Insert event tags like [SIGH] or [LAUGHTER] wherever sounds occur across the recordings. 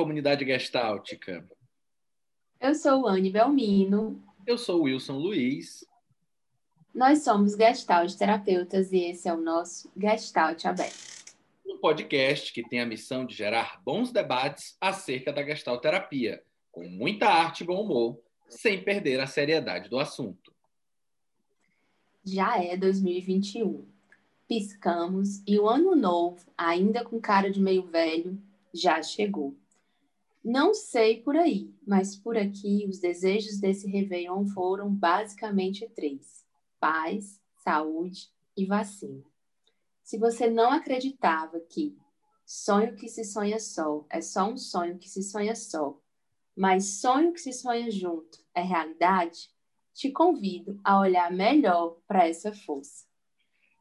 comunidade gestáltica. Eu sou Anne Belmino. Eu sou Wilson Luiz. Nós somos Gestalt terapeutas e esse é o nosso Gestalt Aberto. Um podcast que tem a missão de gerar bons debates acerca da Gestalt terapia, com muita arte e bom humor, sem perder a seriedade do assunto. Já é 2021. Piscamos e o ano novo, ainda com cara de meio velho, já chegou. Não sei por aí, mas por aqui os desejos desse Réveillon foram basicamente três: paz, saúde e vacina. Se você não acreditava que sonho que se sonha só é só um sonho que se sonha só, mas sonho que se sonha junto é realidade, te convido a olhar melhor para essa força.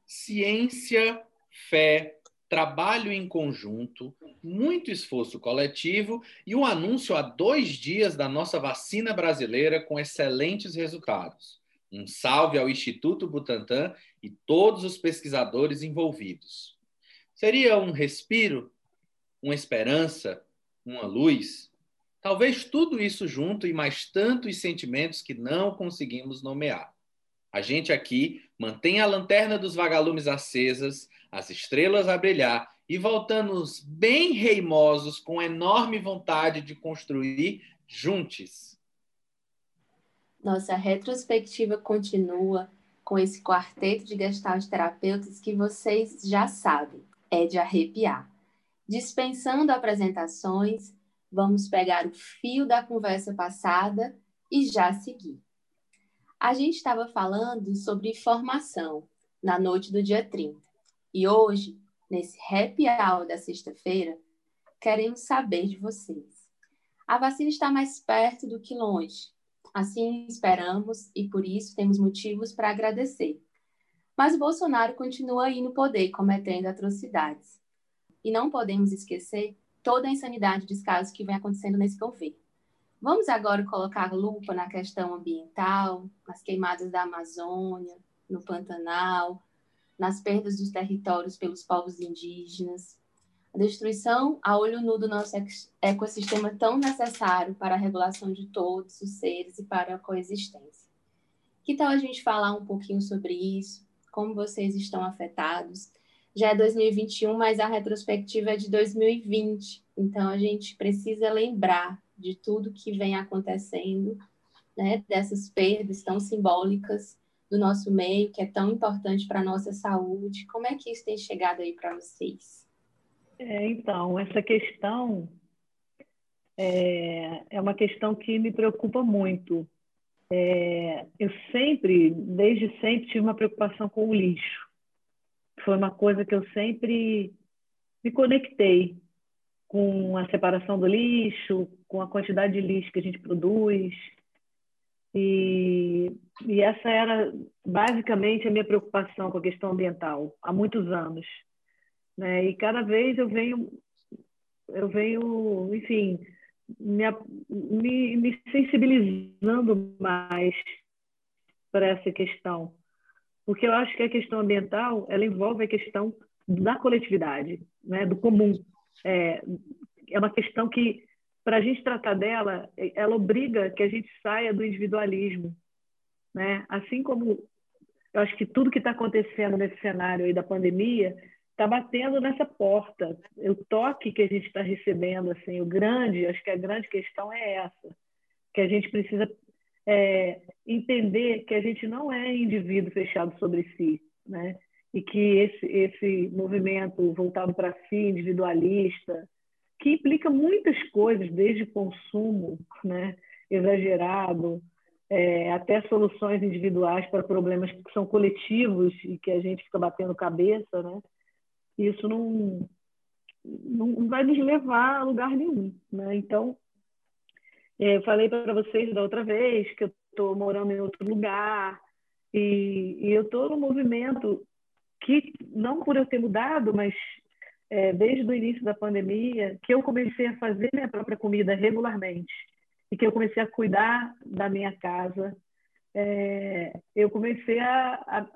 Ciência, fé, trabalho em conjunto, muito esforço coletivo e um anúncio há dois dias da nossa vacina brasileira com excelentes resultados. Um salve ao Instituto Butantan e todos os pesquisadores envolvidos. Seria um respiro, uma esperança, uma luz? Talvez tudo isso junto e mais tantos sentimentos que não conseguimos nomear. A gente aqui mantém a lanterna dos vagalumes acesas, as estrelas a brilhar e voltamos bem reimosos com enorme vontade de construir juntos. Nossa retrospectiva continua com esse quarteto de gestalt terapeutas que vocês já sabem, é de arrepiar. Dispensando apresentações, vamos pegar o fio da conversa passada e já seguir. A gente estava falando sobre formação na noite do dia 30. E hoje, nesse happy hour da sexta-feira, queremos saber de vocês. A vacina está mais perto do que longe. Assim esperamos e por isso temos motivos para agradecer. Mas o Bolsonaro continua aí no poder, cometendo atrocidades. E não podemos esquecer toda a insanidade dos casos que vem acontecendo nesse governo. Vamos agora colocar lupa na questão ambiental, nas queimadas da Amazônia, no Pantanal, nas perdas dos territórios pelos povos indígenas, a destruição a olho nu do nosso ecossistema tão necessário para a regulação de todos os seres e para a coexistência. Que tal a gente falar um pouquinho sobre isso? Como vocês estão afetados? Já é 2021, mas a retrospectiva é de 2020, então a gente precisa lembrar de tudo que vem acontecendo, né, dessas perdas tão simbólicas do nosso meio, que é tão importante para a nossa saúde. Como é que isso tem chegado aí para vocês? É, então, essa questão é, é, uma questão que me preocupa muito. É, eu sempre, desde sempre, tive uma preocupação com o lixo. Foi uma coisa que eu sempre me conectei com a separação do lixo, com a quantidade de lixo que a gente produz. E, e essa era basicamente a minha preocupação com a questão ambiental há muitos anos. Né? E cada vez eu venho, eu venho, enfim, me, me, me sensibilizando mais para essa questão, porque eu acho que a questão ambiental ela envolve a questão da coletividade, né? do comum. É, é uma questão que, para a gente tratar dela, ela obriga que a gente saia do individualismo. Né? Assim como eu acho que tudo que está acontecendo nesse cenário aí da pandemia está batendo nessa porta. O toque que a gente está recebendo, assim, o grande, acho que a grande questão é essa, que a gente precisa é, entender que a gente não é indivíduo fechado sobre si, né? E que esse esse movimento voltado para si, individualista, que implica muitas coisas, desde consumo né, exagerado, é, até soluções individuais para problemas que são coletivos e que a gente fica batendo cabeça, né? Isso não, não vai nos levar a lugar nenhum, né? Então, é, eu falei para vocês da outra vez que eu estou morando em outro lugar e, e eu estou no movimento que, não por eu ter mudado, mas é, desde o início da pandemia, que eu comecei a fazer minha própria comida regularmente e que eu comecei a cuidar da minha casa, é, eu comecei a, a,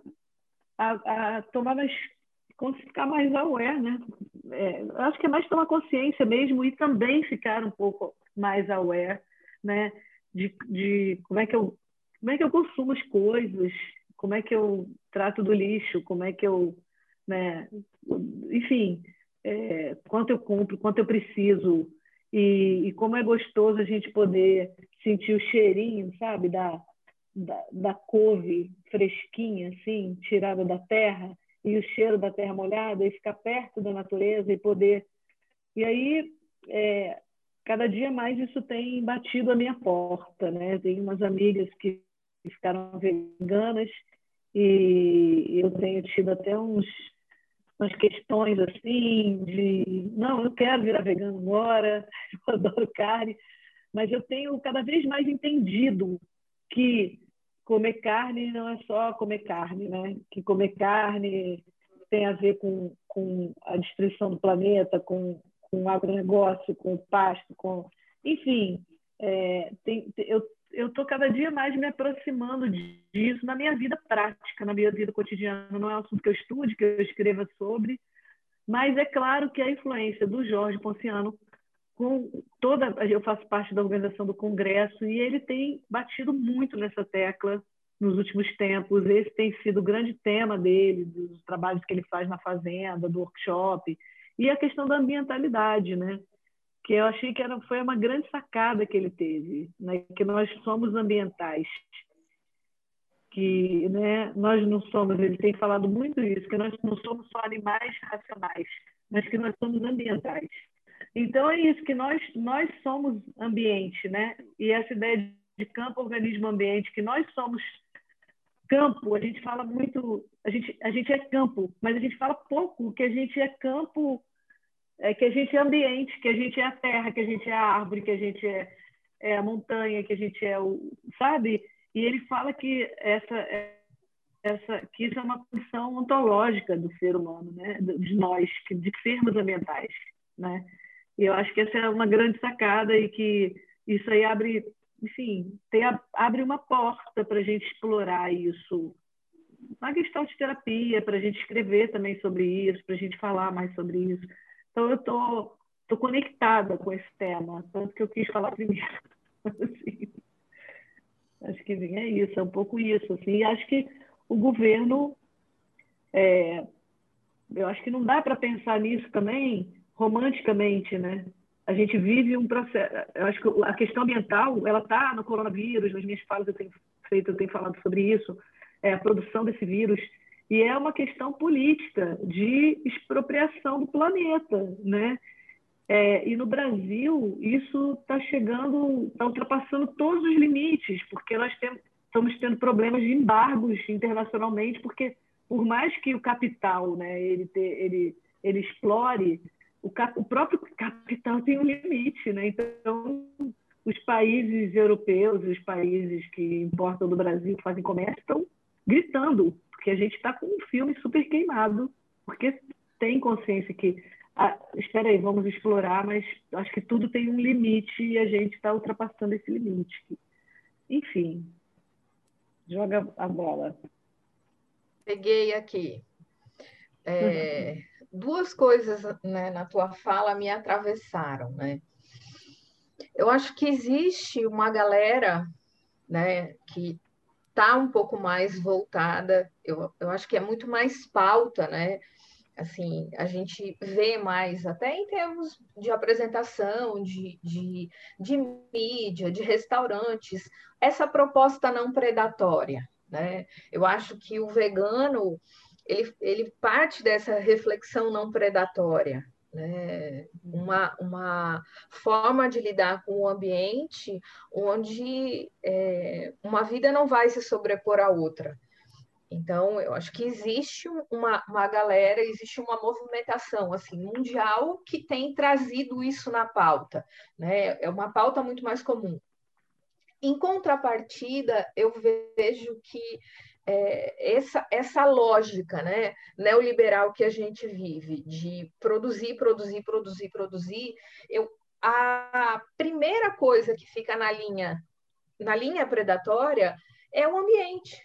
a, a, tomar mais, ficar mais aware, né? É, acho que é mais tomar consciência mesmo e também ficar um pouco mais aware, né? De, de como é que eu como é que eu consumo as coisas, como é que eu trato do lixo, como é que eu, né? Enfim, é, quanto eu compro, quanto eu preciso, e, e, como é gostoso a gente poder sentir o cheirinho, sabe, da, da, da couve fresquinha, assim, tirada da terra, e o cheiro da terra molhada, e ficar perto da natureza e poder. E aí, é, cada dia mais isso tem batido a minha porta, né? Tem umas amigas que ficaram veganas e eu tenho tido até uns umas questões assim de não, eu quero virar vegano agora, [LAUGHS] eu adoro carne, mas eu tenho cada vez mais entendido que comer carne não é só comer carne, né? Que comer carne tem a ver com, com a destruição do planeta, com, com o agronegócio, com o pasto, com enfim, é, tem, eu eu estou cada dia mais me aproximando disso na minha vida prática, na minha vida cotidiana. Não é um assunto que eu estude, que eu escreva sobre, mas é claro que a influência do Jorge Ponciano com toda eu faço parte da organização do congresso e ele tem batido muito nessa tecla nos últimos tempos esse tem sido o grande tema dele dos trabalhos que ele faz na fazenda do workshop e a questão da ambientalidade né que eu achei que era, foi uma grande sacada que ele teve, né? que nós somos ambientais, que né, nós não somos, ele tem falado muito isso, que nós não somos só animais racionais, mas que nós somos ambientais. Então é isso, que nós, nós somos ambiente, né? E essa ideia de campo, organismo, ambiente, que nós somos campo, a gente fala muito, a gente, a gente é campo, mas a gente fala pouco que a gente é campo é que a gente é ambiente, que a gente é a terra, que a gente é a árvore, que a gente é, é a montanha, que a gente é o, sabe? E ele fala que essa essa que isso é uma condição ontológica do ser humano, né? De nós, de sermos ambientais, né? E eu acho que essa é uma grande sacada e que isso aí abre, enfim, tem, abre uma porta para a gente explorar isso na questão de terapia, para a gente escrever também sobre isso, para a gente falar mais sobre isso. Então, eu tô, tô conectada com esse tema, tanto que eu quis falar primeiro. [LAUGHS] assim, acho que é isso, é um pouco isso. Assim, e acho que o governo, é, eu acho que não dá para pensar nisso também romanticamente, né? A gente vive um processo. Eu acho que a questão ambiental, ela está no coronavírus. Nas minhas falas eu tenho feito, eu tenho falado sobre isso. É, a produção desse vírus e é uma questão política de expropriação do planeta, né? É, e no Brasil isso está chegando, está ultrapassando todos os limites, porque nós temos, estamos tendo problemas de embargos internacionalmente, porque por mais que o capital, né, ele, ter, ele, ele explore, o, cap, o próprio capital tem um limite, né? Então os países europeus, os países que importam do Brasil, que fazem comércio, estão gritando porque a gente está com um filme super queimado, porque tem consciência que, ah, espera aí, vamos explorar, mas acho que tudo tem um limite e a gente está ultrapassando esse limite. Enfim, joga a bola. Peguei aqui. É, duas coisas né, na tua fala me atravessaram, né? Eu acho que existe uma galera né, que está um pouco mais voltada, eu, eu acho que é muito mais pauta, né? Assim, a gente vê mais, até em termos de apresentação, de, de, de mídia, de restaurantes, essa proposta não predatória, né? Eu acho que o vegano, ele, ele parte dessa reflexão não predatória, né? uma, uma forma de lidar com o ambiente onde é, uma vida não vai se sobrepor à outra. Então, eu acho que existe uma, uma galera, existe uma movimentação assim mundial que tem trazido isso na pauta. Né? É uma pauta muito mais comum. Em contrapartida, eu vejo que é, essa, essa lógica né, neoliberal que a gente vive, de produzir, produzir, produzir, produzir, eu, a primeira coisa que fica na linha, na linha predatória é o ambiente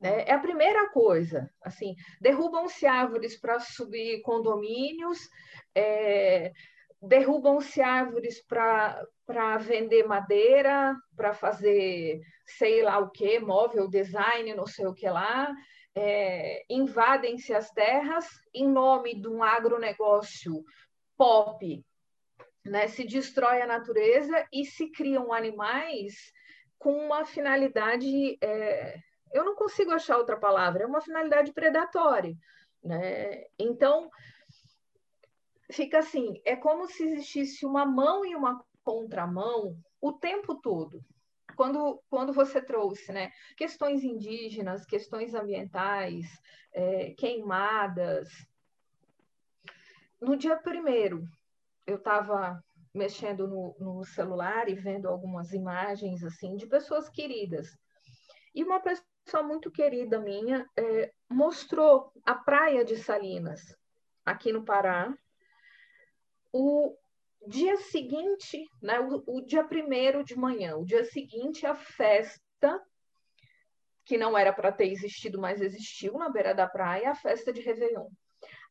né? É a primeira coisa. Assim, derrubam-se árvores para subir condomínios, é, derrubam-se árvores para vender madeira, para fazer sei lá o que, móvel, design, não sei o que lá. É, invadem-se as terras em nome de um agronegócio pop, né? se destrói a natureza e se criam animais com uma finalidade é, eu não consigo achar outra palavra, é uma finalidade predatória. Né? Então, fica assim: é como se existisse uma mão e uma contramão o tempo todo. Quando, quando você trouxe né, questões indígenas, questões ambientais, é, queimadas. No dia primeiro, eu estava mexendo no, no celular e vendo algumas imagens assim de pessoas queridas. E uma pessoa muito querida minha é, mostrou a praia de Salinas, aqui no Pará. O dia seguinte, né, o, o dia primeiro de manhã, o dia seguinte, a festa, que não era para ter existido, mas existiu na beira da praia, a festa de Réveillon.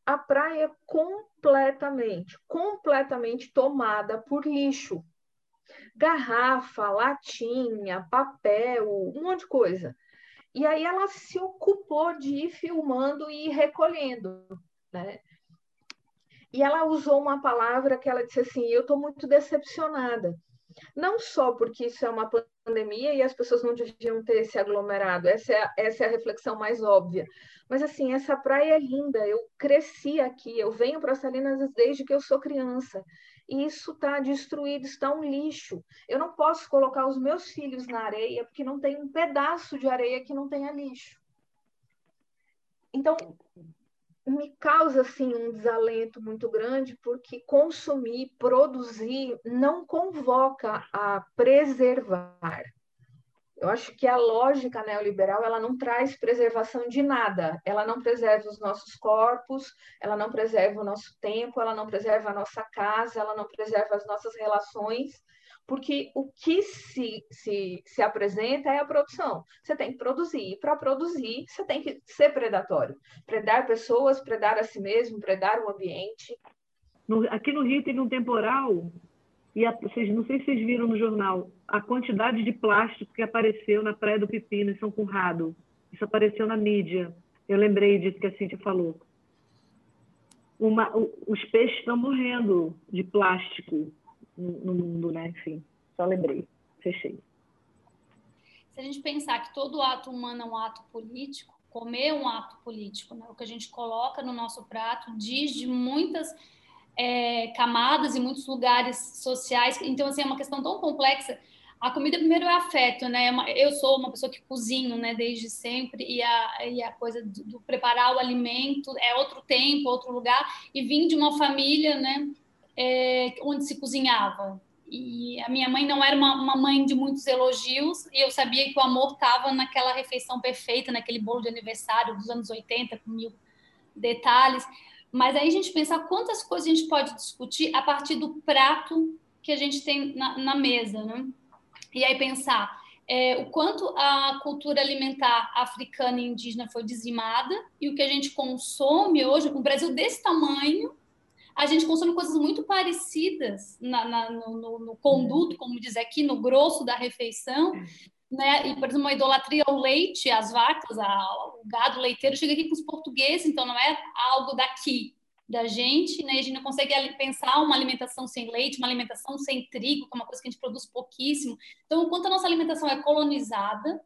A praia completamente, completamente tomada por lixo. Garrafa, latinha, papel, um monte de coisa. E aí ela se ocupou de ir filmando e ir recolhendo, né? E ela usou uma palavra que ela disse assim: eu estou muito decepcionada. Não só porque isso é uma pandemia e as pessoas não deviam ter se aglomerado, essa é, a, essa é a reflexão mais óbvia. Mas, assim, essa praia é linda, eu cresci aqui, eu venho para Salinas desde que eu sou criança e isso está destruído, está um lixo. Eu não posso colocar os meus filhos na areia porque não tem um pedaço de areia que não tenha lixo. Então, me causa assim um desalento muito grande porque consumir, produzir não convoca a preservar. Eu acho que a lógica neoliberal ela não traz preservação de nada. Ela não preserva os nossos corpos, ela não preserva o nosso tempo, ela não preserva a nossa casa, ela não preserva as nossas relações, porque o que se, se, se apresenta é a produção. Você tem que produzir. E para produzir, você tem que ser predatório. Predar pessoas, predar a si mesmo, predar o ambiente. No, aqui no Rio teve um temporal e a, vocês, não sei se vocês viram no jornal a quantidade de plástico que apareceu na Praia do Pepino, em São Conrado. Isso apareceu na mídia. Eu lembrei disso que a Cíntia falou. Uma, os peixes estão morrendo de plástico no, mundo, né? Enfim, só lembrei. Fechei. Se a gente pensar que todo ato humano é um ato político, comer é um ato político, né? O que a gente coloca no nosso prato diz de muitas é, camadas e muitos lugares sociais. Então, assim, é uma questão tão complexa. A comida, primeiro, é afeto, né? É eu sou uma pessoa que cozinho, né, desde sempre, e a, e a coisa do, do, preparar o alimento é outro tempo, outro lugar, e vim de uma família, né, é, onde se cozinhava. E a minha mãe não era uma, uma, mãe de muitos elogios, e eu sabia que o amor estava naquela refeição perfeita, naquele bolo de aniversário dos anos 80, com mil detalhes. Mas aí a gente pensa quantas coisas a gente pode discutir a partir do prato que a gente tem na, na mesa, né? E aí pensar é, o quanto a cultura alimentar africana e indígena foi dizimada e o que a gente consome hoje, o Brasil desse tamanho, a gente consome coisas muito parecidas na, na, no, no, conduto, como diz aqui, no grosso da refeição, né? E, por exemplo, uma idolatria ao leite, às vacas, ao gado leiteiro, chega aqui com os portugueses, então não é algo daqui, da gente, né? A gente não consegue pensar uma alimentação sem leite, uma alimentação sem trigo, que é uma coisa que a gente produz pouquíssimo. Então, enquanto a nossa alimentação é colonizada,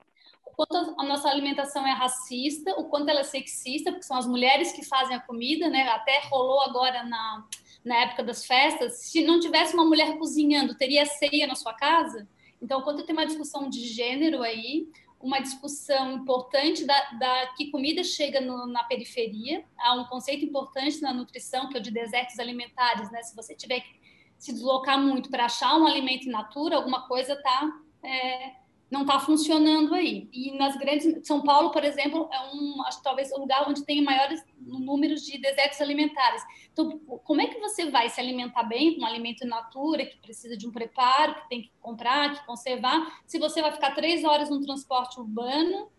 quanto a nossa alimentação é racista, o quanto ela é sexista, porque são as mulheres que fazem a comida, né? Até rolou agora na, na época das festas. Se não tivesse uma mulher cozinhando, teria ceia na sua casa? Então, quando tem uma discussão de gênero aí, uma discussão importante da, da que comida chega no, na periferia, há um conceito importante na nutrição, que é o de desertos alimentares, né? Se você tiver que se deslocar muito para achar um alimento in natura, alguma coisa está é, não está funcionando aí. E nas grandes. São Paulo, por exemplo, é um, acho talvez o lugar onde tem maiores números de desertos alimentares. Então, como é que você vai se alimentar bem com um alimento in natura, que precisa de um preparo, que tem que comprar, que conservar, se você vai ficar três horas no transporte urbano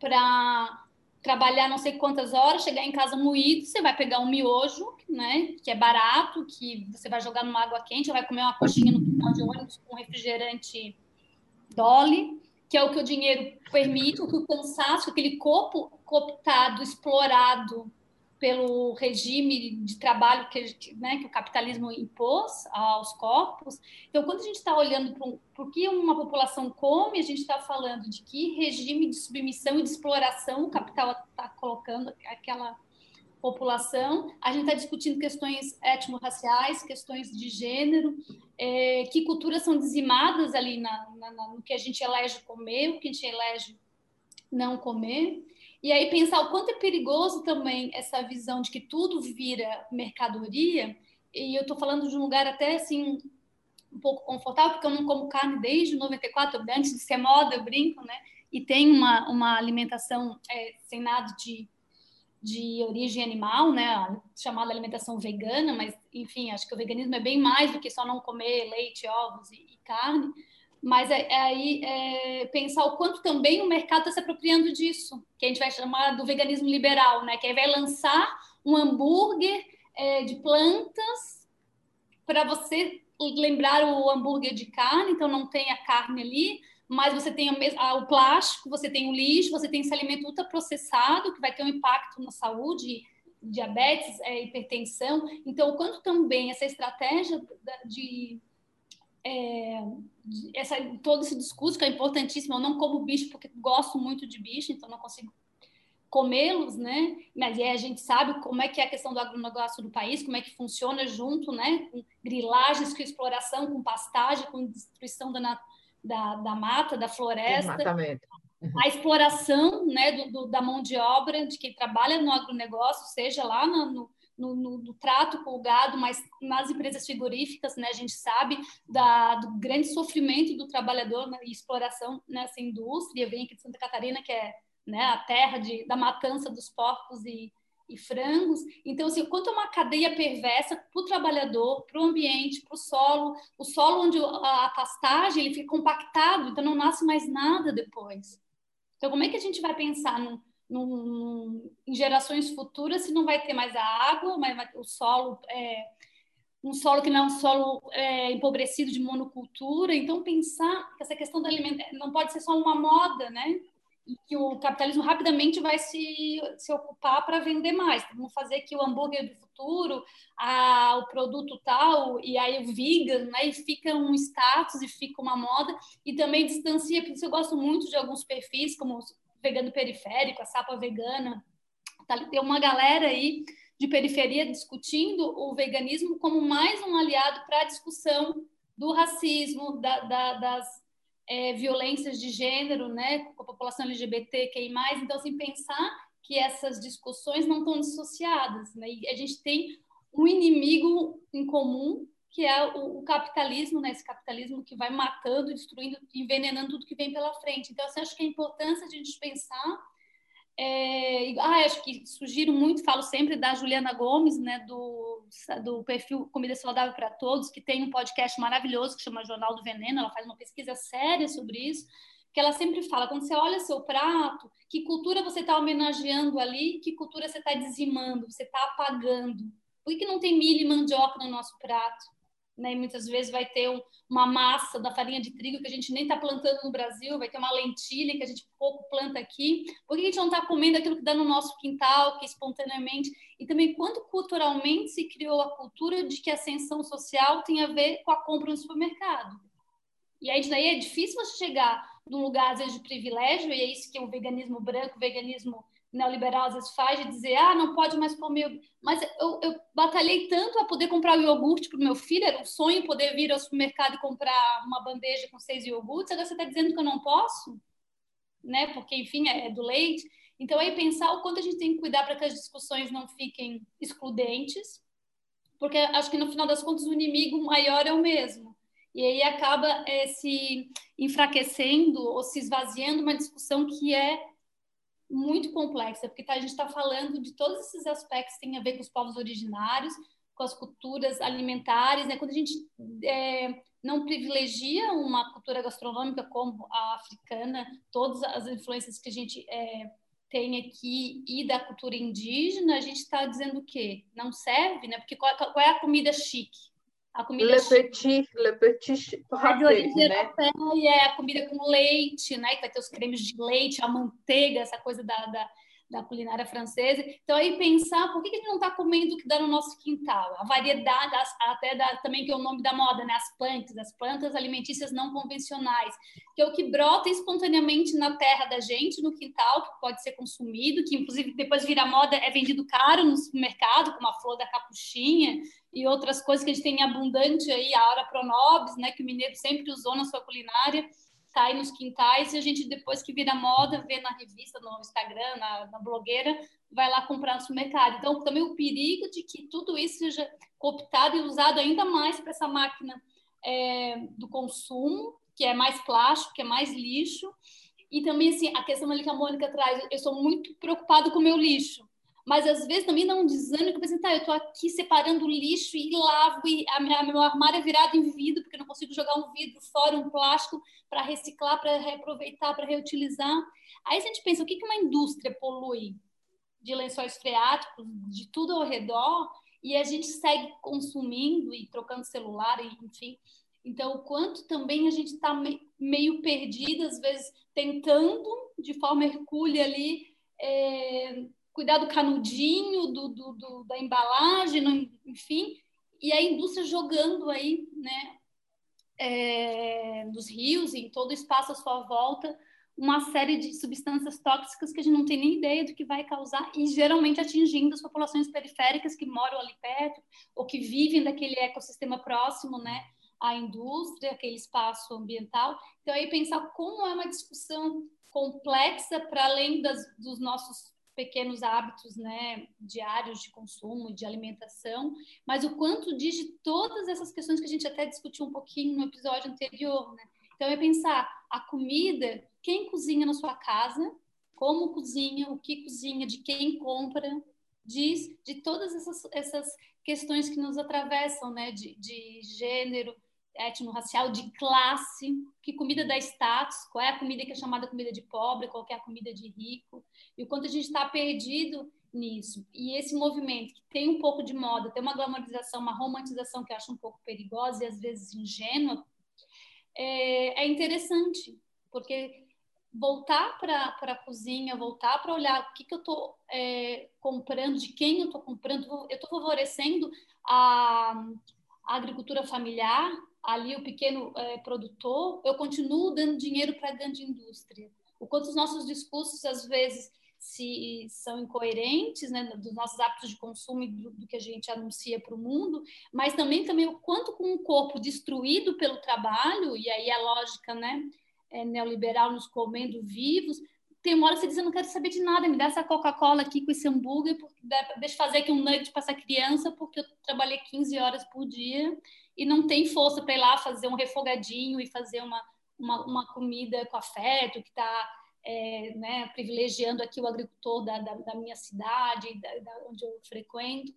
para trabalhar não sei quantas horas, chegar em casa moído, você vai pegar um miojo, né, que é barato, que você vai jogar numa água quente, vai comer uma coxinha no final de ônibus com refrigerante Dolly, que é o que o dinheiro permite, o que o cansaço, aquele corpo cooptado, explorado pelo regime de trabalho que, né, que o capitalismo impôs aos corpos. Então, quando a gente está olhando para o que uma população come, a gente está falando de que regime de submissão e de exploração o capital está colocando aquela população, a gente está discutindo questões étnico-raciais, questões de gênero, é, que culturas são dizimadas ali na, na, no que a gente elege comer, o que a gente elege não comer. E aí pensar o quanto é perigoso também essa visão de que tudo vira mercadoria, e eu estou falando de um lugar até assim um pouco confortável, porque eu não como carne desde 94, antes de ser moda, eu brinco, né? E tem uma, uma alimentação é, sem nada de de origem animal, né, chamada alimentação vegana, mas enfim, acho que o veganismo é bem mais do que só não comer leite, ovos e, e carne. Mas é, é aí é, pensar o quanto também o mercado está se apropriando disso, que a gente vai chamar do veganismo liberal, né, que aí vai lançar um hambúrguer é, de plantas para você lembrar o hambúrguer de carne, então não tem a carne ali, mas você tem o plástico, você tem o lixo, você tem esse alimento ultraprocessado que vai ter um impacto na saúde, diabetes, é, hipertensão. Então, quanto também essa estratégia de, é, de essa, todo esse discurso que é importantíssimo, eu não como bicho porque gosto muito de bicho, então não consigo comê-los, né? Mas é, a gente sabe como é que é a questão do agronegócio do país, como é que funciona junto, né? Com grilagens, com exploração, com pastagem, com destruição da natureza da, da mata, da floresta. Exatamente. A exploração né, do, do, da mão de obra de quem trabalha no agronegócio, seja lá no, no, no, no, trato com o gado, mas nas empresas frigoríficas, né, a gente sabe da, do grande sofrimento do trabalhador né, e exploração nessa indústria. Eu venho aqui de Santa Catarina, que é né, a terra de, da matança dos porcos e, e frangos. Então, assim, quanto é uma cadeia perversa para o trabalhador, para o ambiente, para o solo, o solo onde a pastagem ele fica compactado, então não nasce mais nada depois. Então, como é que a gente vai pensar no, em gerações futuras se não vai ter mais a água, mas o solo é um solo que não é um solo é, empobrecido de monocultura. Então, pensar que essa questão da alimentação não pode ser só uma moda, né? E que o capitalismo rapidamente vai se, se ocupar para vender mais. Vamos fazer que o hambúrguer do futuro, a, o produto tal, e aí o vegan, né, e fica um status e fica uma moda, e também distancia, porque eu gosto muito de alguns perfis, como o vegano periférico, a sapa vegana, tá, tem uma galera aí de periferia discutindo o veganismo como mais um aliado para a discussão do racismo, da, da, das é, violências de gênero, né, com a população LGBT, que mais. Então, assim, pensar que essas discussões não estão dissociadas, né? E a gente tem um inimigo em comum que é o, o, capitalismo, né? Esse capitalismo que vai matando, destruindo, envenenando tudo que vem pela frente. Então, assim, acho que é importante a gente pensar é, ah, acho que sugiro muito, falo sempre da Juliana Gomes, né, do, do perfil Comida Saudável para Todos, que tem um podcast maravilhoso que chama Jornal do Veneno, ela faz uma pesquisa séria sobre isso, que ela sempre fala, quando você olha seu prato, que cultura você está homenageando ali, que cultura você está dizimando, você está apagando. Por que, que não tem milho e mandioca no nosso prato? Né? E muitas vezes vai ter um, uma massa da farinha de trigo que a gente nem está plantando no Brasil, vai ter uma lentilha que a gente pouco planta aqui. Por que a gente não está comendo aquilo que dá no nosso quintal, que espontaneamente? E também quanto culturalmente se criou a cultura de que a ascensão social tem a ver com a compra no supermercado. E aí daí é difícil você chegar de um lugar, às vezes, de privilégio, e é isso que o veganismo branco, o veganismo neoliberal às vezes faz, de dizer, ah, não pode mais comer. Mas eu, eu batalhei tanto a poder comprar o iogurte para o meu filho, era um sonho poder vir ao supermercado e comprar uma bandeja com seis iogurtes, agora você está dizendo que eu não posso? Né? Porque, enfim, é, é do leite. Então, aí pensar o quanto a gente tem que cuidar para que as discussões não fiquem excludentes, porque acho que no final das contas o inimigo maior é o mesmo. E aí acaba é, se enfraquecendo ou se esvaziando uma discussão que é muito complexa, porque tá, a gente está falando de todos esses aspectos que têm a ver com os povos originários, com as culturas alimentares, né? Quando a gente é, não privilegia uma cultura gastronômica como a africana, todas as influências que a gente é, tem aqui e da cultura indígena, a gente está dizendo o quê? Não serve, né? Porque qual, qual é a comida chique? A comida le petit, le petit é de origem né? e é a comida com leite, né? Que vai ter os cremes de leite, a manteiga, essa coisa da, da da culinária francesa. Então, aí pensar por que, a gente não está comendo o que dá no nosso quintal? A variedade, até da, também que é o nome da moda, né? As plantas, as plantas alimentícias não convencionais, que é o que brota espontaneamente na terra da gente, no quintal, que pode ser consumido, que inclusive depois vira moda, é vendido caro no supermercado, como a flor da capuchinha e outras coisas que a gente tem abundante aí, a hora pronobis, né? Que o mineiro sempre usou na sua culinária cai nos quintais e a gente, depois que vira moda, vê na revista, no Instagram, na, na blogueira, vai lá comprar no supermercado. Então, também o perigo de que tudo isso seja cooptado e usado ainda mais para essa máquina é, do consumo, que é mais plástico, que é mais lixo. E também, assim, a questão ali que a Mônica traz, eu sou muito preocupado com o meu lixo mas às vezes também dá um desânimo, que eu penso, tá, eu tô aqui separando lixo e lavo, e a minha, meu armário é virado em vidro, porque eu não consigo jogar um vidro fora, um plástico, para reciclar, para reaproveitar, para reutilizar. Aí a gente pensa, o que, que uma indústria polui de lençóis freáticos, de tudo ao redor, e a gente segue consumindo e trocando celular, enfim. Então, o quanto também a gente está meio perdido, às vezes tentando, de forma hercúlea ali, é, cuidar do canudinho, do, do, do, da embalagem, enfim, e a indústria jogando aí, né, é, nos rios, em todo o espaço à sua volta, uma série de substâncias tóxicas que a gente não tem nem ideia do que vai causar e geralmente atingindo as populações periféricas que moram ali perto ou que vivem daquele ecossistema próximo, né, à indústria, aquele espaço ambiental. Então aí pensar como é uma discussão complexa para além das, dos nossos pequenos hábitos né, diários de consumo, de alimentação, mas o quanto diz de todas essas questões que a gente até discutiu um pouquinho no episódio anterior. Né? Então, é pensar a comida, quem cozinha na sua casa, como cozinha, o que cozinha, de quem compra, diz de todas essas, essas questões que nos atravessam, né, de, de gênero, étnico-racial, de classe, que comida dá status, qual é a comida que é chamada comida de pobre, qual é a comida de rico, e o quanto a gente está perdido nisso. E esse movimento que tem um pouco de moda, tem uma glamorização, uma romantização que eu acho um pouco perigosa e às vezes ingênua, é, é interessante, porque voltar para a cozinha, voltar para olhar o que, que eu estou é, comprando, de quem eu estou comprando, eu estou favorecendo a, a agricultura familiar, ali o pequeno é, produtor, eu continuo dando dinheiro para a grande indústria. O quanto os nossos discursos, às vezes, se são incoerentes né, dos nossos hábitos de consumo e do, do que a gente anuncia para o mundo, mas também, também o quanto com um corpo destruído pelo trabalho, e aí a lógica né, é, neoliberal nos comendo vivos, tem uma hora que você diz, eu não quero saber de nada, me dá essa Coca-Cola aqui com esse hambúrguer, porque, deixa eu fazer aqui um nugget para essa criança, porque eu trabalhei 15 horas por dia e não tem força para ir lá fazer um refogadinho e fazer uma, uma, uma comida com afeto, que está é, né, privilegiando aqui o agricultor da, da, da minha cidade, da, da, onde eu frequento.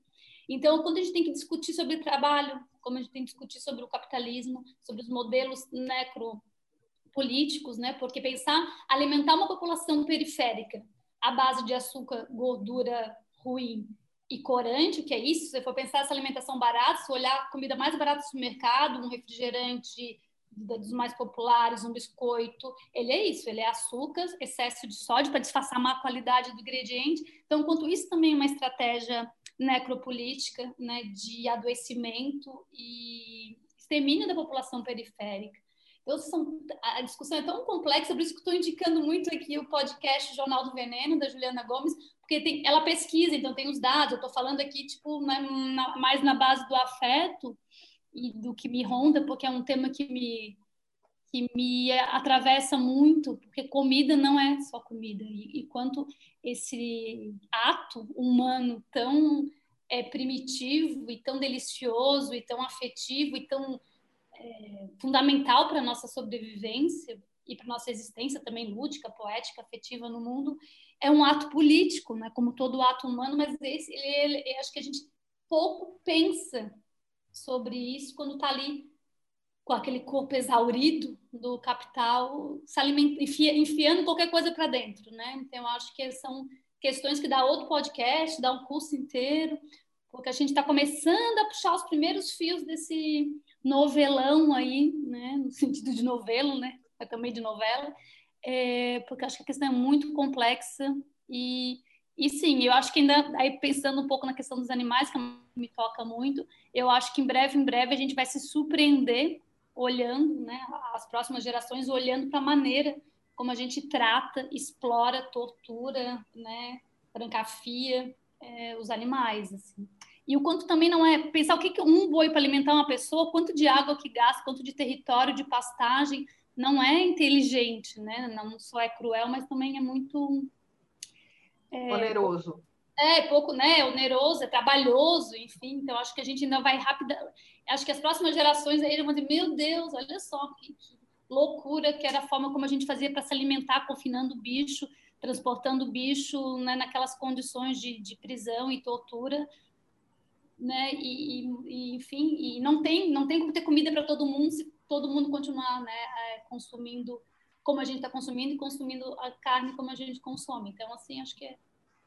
Então, quando a gente tem que discutir sobre trabalho, como a gente tem que discutir sobre o capitalismo, sobre os modelos necropolíticos, né, porque pensar alimentar uma população periférica à base de açúcar, gordura ruim e corante, que é isso, se você for pensar essa alimentação barata, se olhar a comida mais barata do supermercado, um refrigerante dos mais populares, um biscoito, ele é isso, ele é açúcar, excesso de sódio para disfarçar a má qualidade do ingrediente. Então, enquanto isso também é uma estratégia necropolítica, né, de adoecimento e extermínio da população periférica. Então, são, a discussão é tão complexa, por isso que estou indicando muito aqui o podcast Jornal do Veneno, da Juliana Gomes, porque tem, ela pesquisa, então tem os dados, eu estou falando aqui, tipo, na, na, mais na base do afeto e do que me ronda, porque é um tema que me, que me atravessa muito, porque comida não é só comida, e, e quanto esse ato humano tão é, primitivo e tão delicioso e tão afetivo e tão é, fundamental para a nossa sobrevivência e para nossa existência também lúdica, poética, afetiva no mundo, é um ato político, né? como todo ato humano, mas esse, ele, ele, acho que a gente pouco pensa sobre isso quando está ali com aquele corpo exaurido do capital, se alimenta, enfia, enfiando qualquer coisa para dentro, né? Então, acho que são questões que dá outro podcast, dá um curso inteiro, porque a gente está começando a puxar os primeiros fios desse novelão aí, né? No sentido de novelo, né? Mas também de novela, é, porque acho que a questão é muito complexa e e sim, eu acho que ainda, aí pensando um pouco na questão dos animais, que me toca muito, eu acho que em breve, em breve, a gente vai se surpreender olhando, né, as próximas gerações olhando para a maneira como a gente trata, explora, tortura, né, trancafia é, os animais, assim. E o quanto também não é pensar o que, que um boi para alimentar uma pessoa, quanto de água que gasta, quanto de território, de pastagem, não é inteligente, né? Não só é cruel, mas também é muito é, oneroso. É, pouco, né? Oneroso, é trabalhoso, enfim. Então, acho que a gente ainda vai rápido. Acho que as próximas gerações aí vão dizer: meu Deus, olha só que, que loucura que era a forma como a gente fazia para se alimentar, confinando o bicho, transportando o bicho né, naquelas condições de, de prisão e tortura. Né? E, e, enfim, e não tem, não tem como ter comida para todo mundo se todo mundo continuar né, é, consumindo como a gente está consumindo e consumindo a carne como a gente consome. Então, assim, acho que é,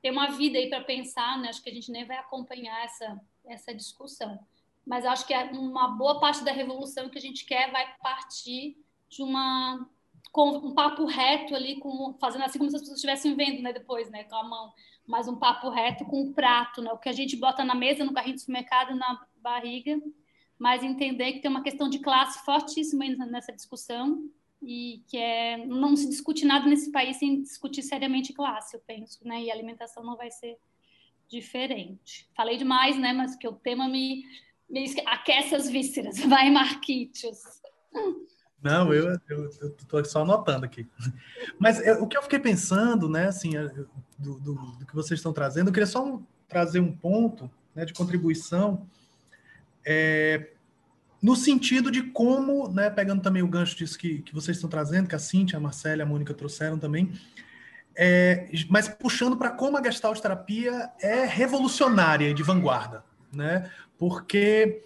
tem uma vida aí para pensar, né? Acho que a gente nem vai acompanhar essa, essa discussão. Mas acho que é uma boa parte da revolução que a gente quer vai partir de uma com um papo reto ali, com, fazendo assim como se as pessoas estivessem vendo, né, depois, né, com a mão, mas um papo reto com um prato, né, o que a gente bota na mesa, no carrinho do supermercado, na barriga, mas entender que tem uma questão de classe fortíssima nessa discussão e que é não se discute nada nesse país sem discutir seriamente classe, eu penso, né? E alimentação não vai ser diferente. Falei demais, né? Mas que o tema me, me aquece as vísceras. [LAUGHS] Vai, Marquitos. Não, eu estou só anotando aqui. Mas eu, o que eu fiquei pensando, né, assim, do, do, do, que vocês estão trazendo, eu queria só trazer um ponto né, de contribuição. É, no sentido de como, né, pegando também o gancho disso que, que vocês estão trazendo, que a Cintia, a Marcela e a Mônica trouxeram também, é, mas puxando para como a gestalt terapia é revolucionária e de vanguarda, né? Porque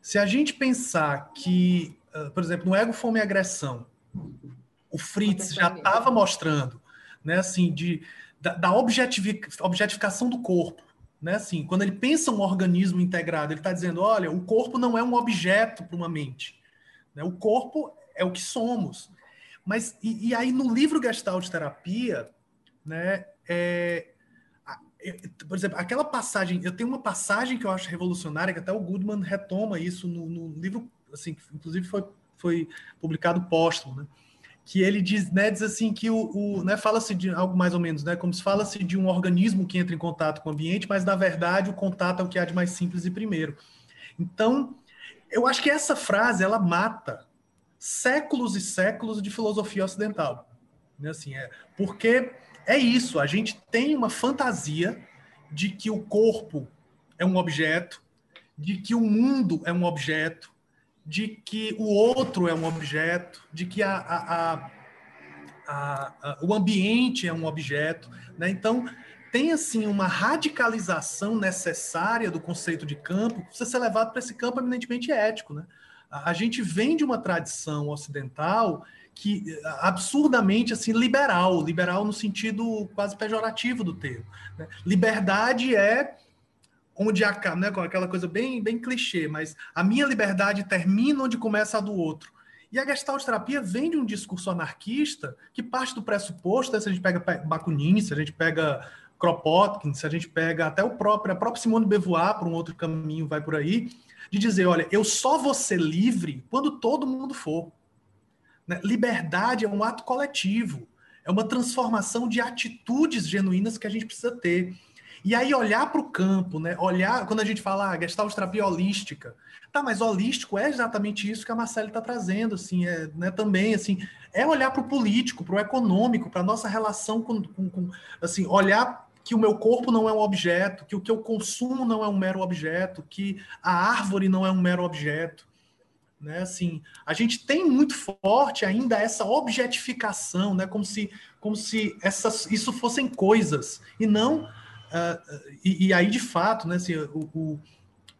se a gente pensar que, uh, por exemplo, no ego, fome e agressão, o Fritz já estava mostrando, né, assim, de, da, da objetificação do corpo, né? Assim, quando ele pensa um organismo integrado, ele está dizendo: olha, o corpo não é um objeto para uma mente. Né? O corpo é o que somos. Mas, e, e aí no livro Gestalt Terapia, né, é, por exemplo, aquela passagem, eu tenho uma passagem que eu acho revolucionária, que até o Goodman retoma isso no, no livro, assim, inclusive foi, foi publicado póstumo, né? Que ele diz, né, diz assim que o, o né, fala-se de algo mais ou menos, né, como se fala-se de um organismo que entra em contato com o ambiente, mas na verdade o contato é o que há de mais simples e primeiro. Então, eu acho que essa frase ela mata séculos e séculos de filosofia ocidental, né, assim, é, porque é isso, a gente tem uma fantasia de que o corpo é um objeto, de que o mundo é um objeto, de que o outro é um objeto, de que a, a, a, o ambiente é um objeto. Né? Então, tem assim uma radicalização necessária do conceito de campo precisa ser levado para esse campo eminentemente ético. Né? A, gente vem de uma tradição ocidental que absurdamente assim liberal, liberal no sentido quase pejorativo do termo. Né? Liberdade é onde acaba, né, com aquela coisa bem, bem clichê, mas a minha liberdade termina onde começa a do outro. E a Gestalt terapia vem de um discurso anarquista que parte do pressuposto, né, se a gente pega Bakunin, se a gente pega Kropotkin, se a gente pega até o próprio, a própria Simone de Beauvoir, por um outro caminho, vai por aí, de dizer, olha, eu só vou ser livre quando todo mundo for. Né? Liberdade é um ato coletivo, é uma transformação de atitudes genuínas que a gente precisa ter. E aí olhar para o campo, né? Olhar, quando a gente fala ah, gestalt holística, tá, mas holístico é exatamente isso que a Marcela está trazendo, assim, é, né, também, assim, é olhar para o político, para o econômico, para a nossa relação com, com, com, assim, olhar que o meu corpo não é um objeto, que o que eu consumo não é um mero objeto, que a árvore não é um mero objeto, né? Assim, a gente tem muito forte ainda essa objetificação, né? Como se, como se essas, isso fossem coisas e não uh, e, e, aí de fato, né? Assim, o, o,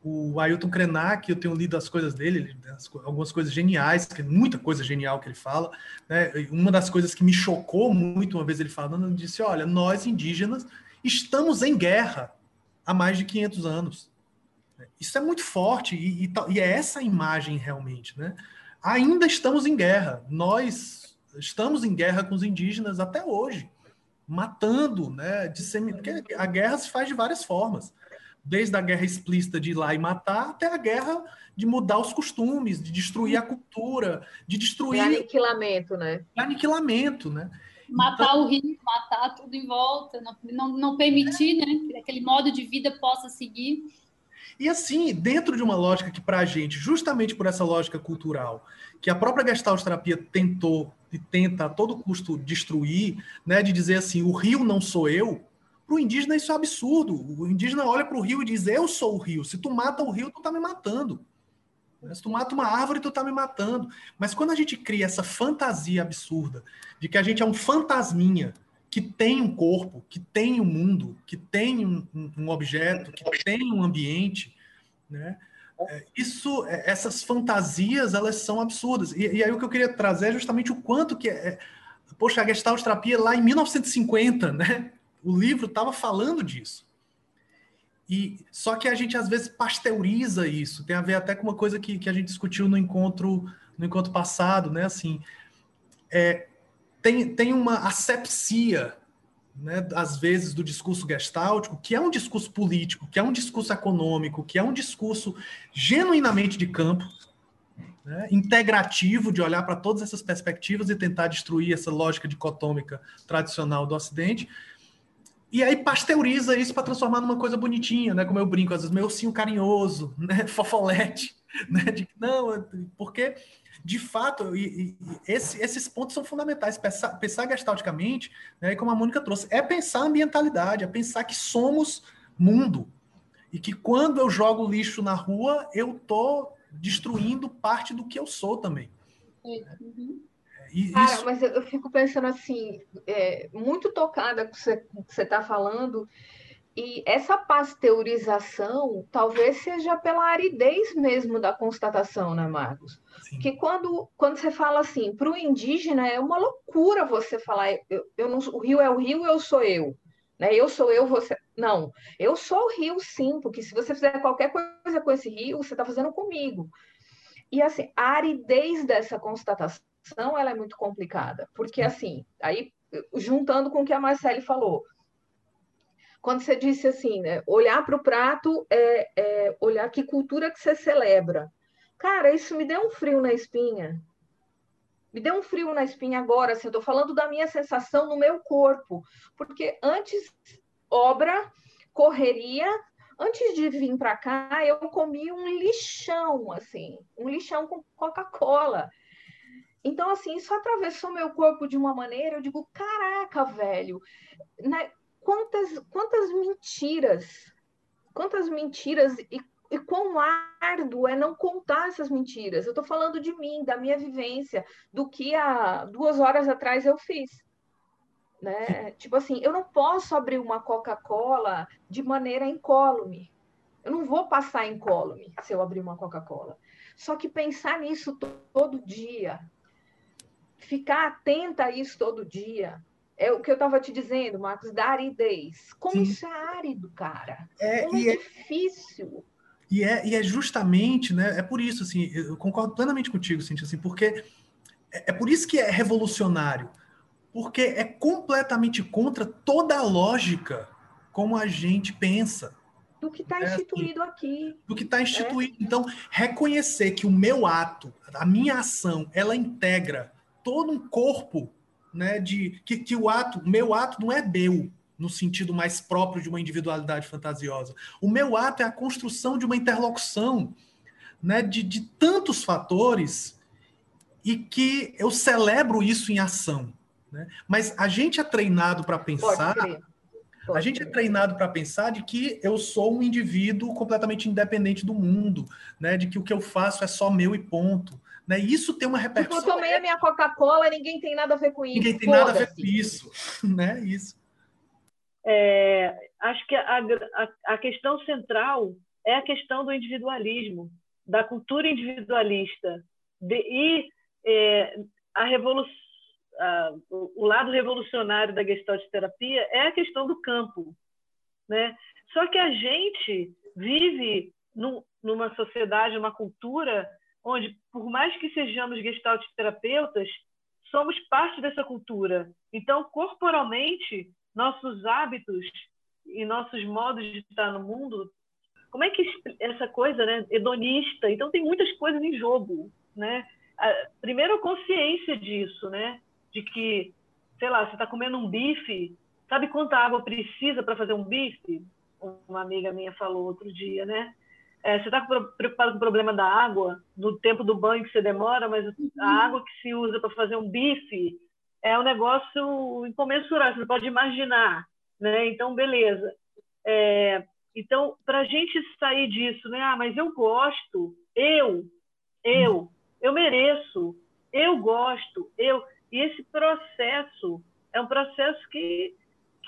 o Ailton Krenak, eu tenho lido as coisas dele, algumas coisas geniais, muita coisa genial que ele fala. Né? Uma das coisas que me chocou muito uma vez ele falando, ele disse: olha, nós indígenas estamos em guerra há mais de 500 anos. Isso é muito forte e, e, e, é essa a imagem realmente, né? Ainda estamos em guerra. Nós estamos em guerra com os indígenas até hoje, matando, né? Dissemi... Porque a guerra se faz de várias formas, desde a guerra explícita de ir lá e matar até a guerra de mudar os costumes, de destruir a cultura, de destruir. De aniquilamento, né? De aniquilamento, né? Matar então... o rio, matar tudo em volta, não, não, não permitir né, que aquele modo de vida possa seguir. E assim, dentro de uma lógica que, para a gente, justamente por essa lógica cultural, que a própria Gestalt terapia tentou e tenta a todo custo destruir, né, de dizer assim, o rio não sou eu, para o indígena isso é absurdo. O indígena olha para o rio e diz, eu sou o rio. Se tu mata o rio, tu tá me matando. Se tu mata uma árvore, tu tá me matando. Mas quando a gente cria essa fantasia absurda de que a gente é um fantasminha, que tem um corpo, que tem um mundo, que tem um, um objeto, que tem um ambiente, né? É, isso, é, essas fantasias, elas são absurdas. E, e, aí o que eu queria trazer é justamente o quanto que é, poxa, a Gestalt terapia lá em 1950, né? O livro estava falando disso. E só que a gente às vezes pasteuriza isso. Tem a ver até com uma coisa que, que a gente discutiu no encontro no encontro passado, né? Assim, é, tem, tem uma asepsia, né, às vezes, do discurso gestáltico, que é um discurso político, que é um discurso econômico, que é um discurso genuinamente de campo, né, integrativo, de olhar para todas essas perspectivas e tentar destruir essa lógica dicotômica tradicional do Ocidente. E aí pasteuriza isso para transformar numa coisa bonitinha, né? Como eu brinco, às vezes, meu ursinho carinhoso, né? [LAUGHS] Fofolete, né? De, não, porque de fato, e, e esse, esses pontos são fundamentais. Pensar, pensar gestalticamente, né, como a Mônica trouxe, é pensar ambientalidade, é pensar que somos mundo. E que quando eu jogo lixo na rua, eu estou destruindo parte do que eu sou também. Uhum. E, Cara, mas eu, eu, fico pensando assim, é, muito tocada com o que você está falando, e essa pasteurização talvez seja pela aridez mesmo da constatação, né, Marcos? Que quando, quando você fala assim, para o indígena é uma loucura você falar, eu, eu não, o rio é o rio, eu sou eu. Né? Eu sou eu, você. Não, eu sou o rio, sim, porque se você fizer qualquer coisa com esse rio, você está fazendo comigo. E assim, a aridez dessa constatação ela é muito complicada, porque assim, aí juntando com o que a Marcele falou, quando você disse assim, né, olhar para o prato é, é olhar que cultura que você celebra. Cara, isso me deu um frio na espinha. Me deu um frio na espinha agora, assim, eu estou falando da minha sensação no meu corpo. Porque antes, obra, correria, antes de vir para cá, eu comi um lixão, assim, um lixão com Coca-Cola. Então, assim, isso atravessou meu corpo de uma maneira, eu digo, caraca, velho, né? Quantas, quantas mentiras, quantas mentiras e e quão árduo é não contar essas mentiras. Eu estou falando de mim, da minha vivência, do que há duas horas atrás eu fiz. Né? Tipo assim, eu não posso abrir uma Coca-Cola de maneira incólume. Eu não vou passar incólume se eu abrir uma Coca-Cola. Só que pensar nisso todo dia, ficar atenta a isso todo dia, é o que eu estava te dizendo, Marcos, da aridez. Como Sim. isso é árido, cara. É, Como é, é difícil. E é, e é justamente, né? É por isso, assim, eu concordo plenamente contigo, Cintia, assim, porque é, é por isso que é revolucionário, porque é completamente contra toda a lógica como a gente pensa. Do que está né, assim, instituído aqui. Do que está instituído. É. Então, reconhecer que o meu ato, a minha ação, ela integra todo um corpo, né, de que, que o ato, meu ato não é meu no sentido mais próprio de uma individualidade fantasiosa. O meu ato é a construção de uma interlocução, né, de, de tantos fatores e que eu celebro isso em ação. Né? Mas a gente é treinado para pensar. A gente é treinado para pensar de que eu sou um indivíduo completamente independente do mundo, né? De que o que eu faço é só meu e ponto. Né? E isso tem uma repercussão. Tipo, eu tomei a minha Coca-Cola, ninguém tem nada a ver com isso. Ninguém tem nada a ver com isso, [LAUGHS] né? Isso. É, acho que a, a, a questão central é a questão do individualismo, da cultura individualista. De, e é, a revolução, o lado revolucionário da Gestalt terapia é a questão do campo, né? Só que a gente vive num, numa sociedade, uma cultura onde, por mais que sejamos Gestalt terapeutas, somos parte dessa cultura. Então, corporalmente, nossos hábitos e nossos modos de estar no mundo, como é que essa coisa, né, hedonista? Então, tem muitas coisas em jogo, né? primeiro a consciência disso, né? De que, sei lá, você está comendo um bife, sabe quanta água precisa para fazer um bife? Uma amiga minha falou outro dia, né? É, você está preocupado com o problema da água, do tempo do banho que você demora, mas a uhum. água que se usa para fazer um bife é um negócio incomensurável, você pode imaginar, né? Então, beleza. É, então, para a gente sair disso, né? Ah, mas eu gosto, eu, eu, eu mereço, eu gosto, eu. E esse processo é um processo que,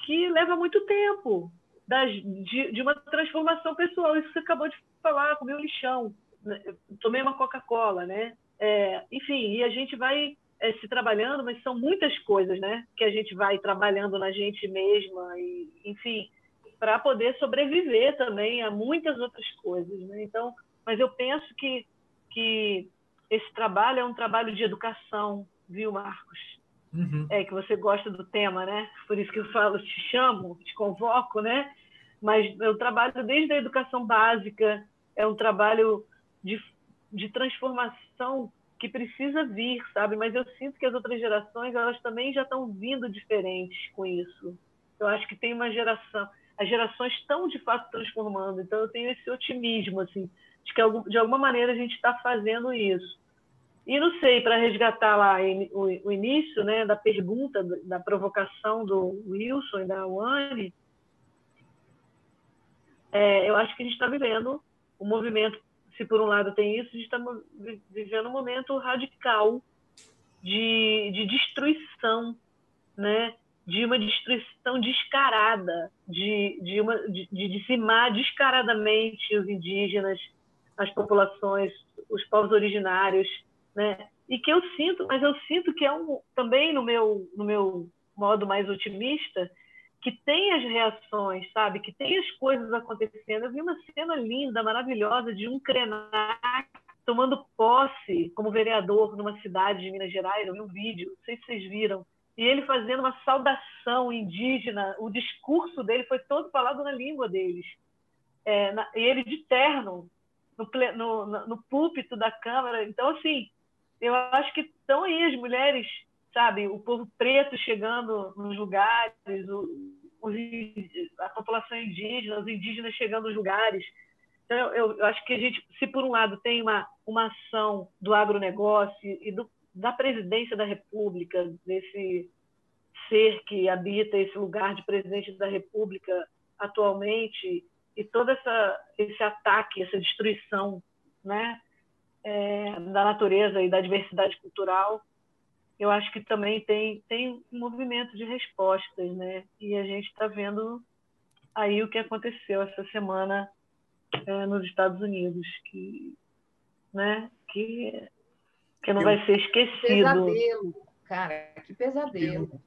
que leva muito tempo das, de, de uma transformação pessoal. Isso que você acabou de falar, comer um lixão, né? tomei uma Coca-Cola, né? É, enfim, e a gente vai é, se trabalhando, mas são muitas coisas, né? Que a gente vai trabalhando na gente mesma e, enfim, para poder sobreviver também a muitas outras coisas, né? Então, mas eu penso que que esse trabalho é um trabalho de educação, viu, Marcos? Uhum. É que você gosta do tema, né? Por isso que eu falo, te chamo, te convoco, né? Mas eu trabalho desde a educação básica, é um trabalho de, de transformação que precisa vir, sabe? Mas eu sinto que as outras gerações, elas também já estão vindo diferentes com isso. Eu acho que tem uma geração, as gerações estão de fato transformando, então eu tenho esse otimismo, assim, de que de alguma maneira a gente está fazendo isso. E não sei, para resgatar lá o, início né, da pergunta, da provocação do Wilson e da Wani, é, eu acho que a gente está vivendo um movimento, se por um lado tem isso, a gente está vivendo um momento radical de, de destruição, né? de uma destruição descarada, de, de, uma, de, de dizimar descaradamente os indígenas, as populações, os povos originários, né? E que eu sinto, mas eu sinto que é um também no meu no meu modo mais otimista que tem as reações, sabe? Que tem as coisas acontecendo. Eu vi uma cena linda, maravilhosa de um Krenak tomando posse como vereador numa cidade de Minas Gerais. Eu vi um vídeo, não sei se vocês viram. E ele fazendo uma saudação indígena. O discurso dele foi todo falado na língua deles. É, na, e ele de terno, no, no, no púlpito da Câmara. Então, assim, eu acho que estão aí as mulheres, sabe, o povo preto chegando nos lugares, o, os, a população indígena, os indígenas chegando nos lugares. Então, eu, eu, acho que a gente, se por um lado tem uma, uma ação do agronegócio e do, da presidência da República, desse ser que habita esse lugar de presidente da República atualmente, e todo essa, esse ataque, essa destruição né, é, da natureza e da diversidade cultural, eu acho que também tem, tem um movimento de respostas, né? E a gente está vendo aí o que aconteceu essa semana é, nos Estados Unidos, que, né, que, que não eu, vai ser esquecido. Pesadelo, cara, que pesadelo. Eu,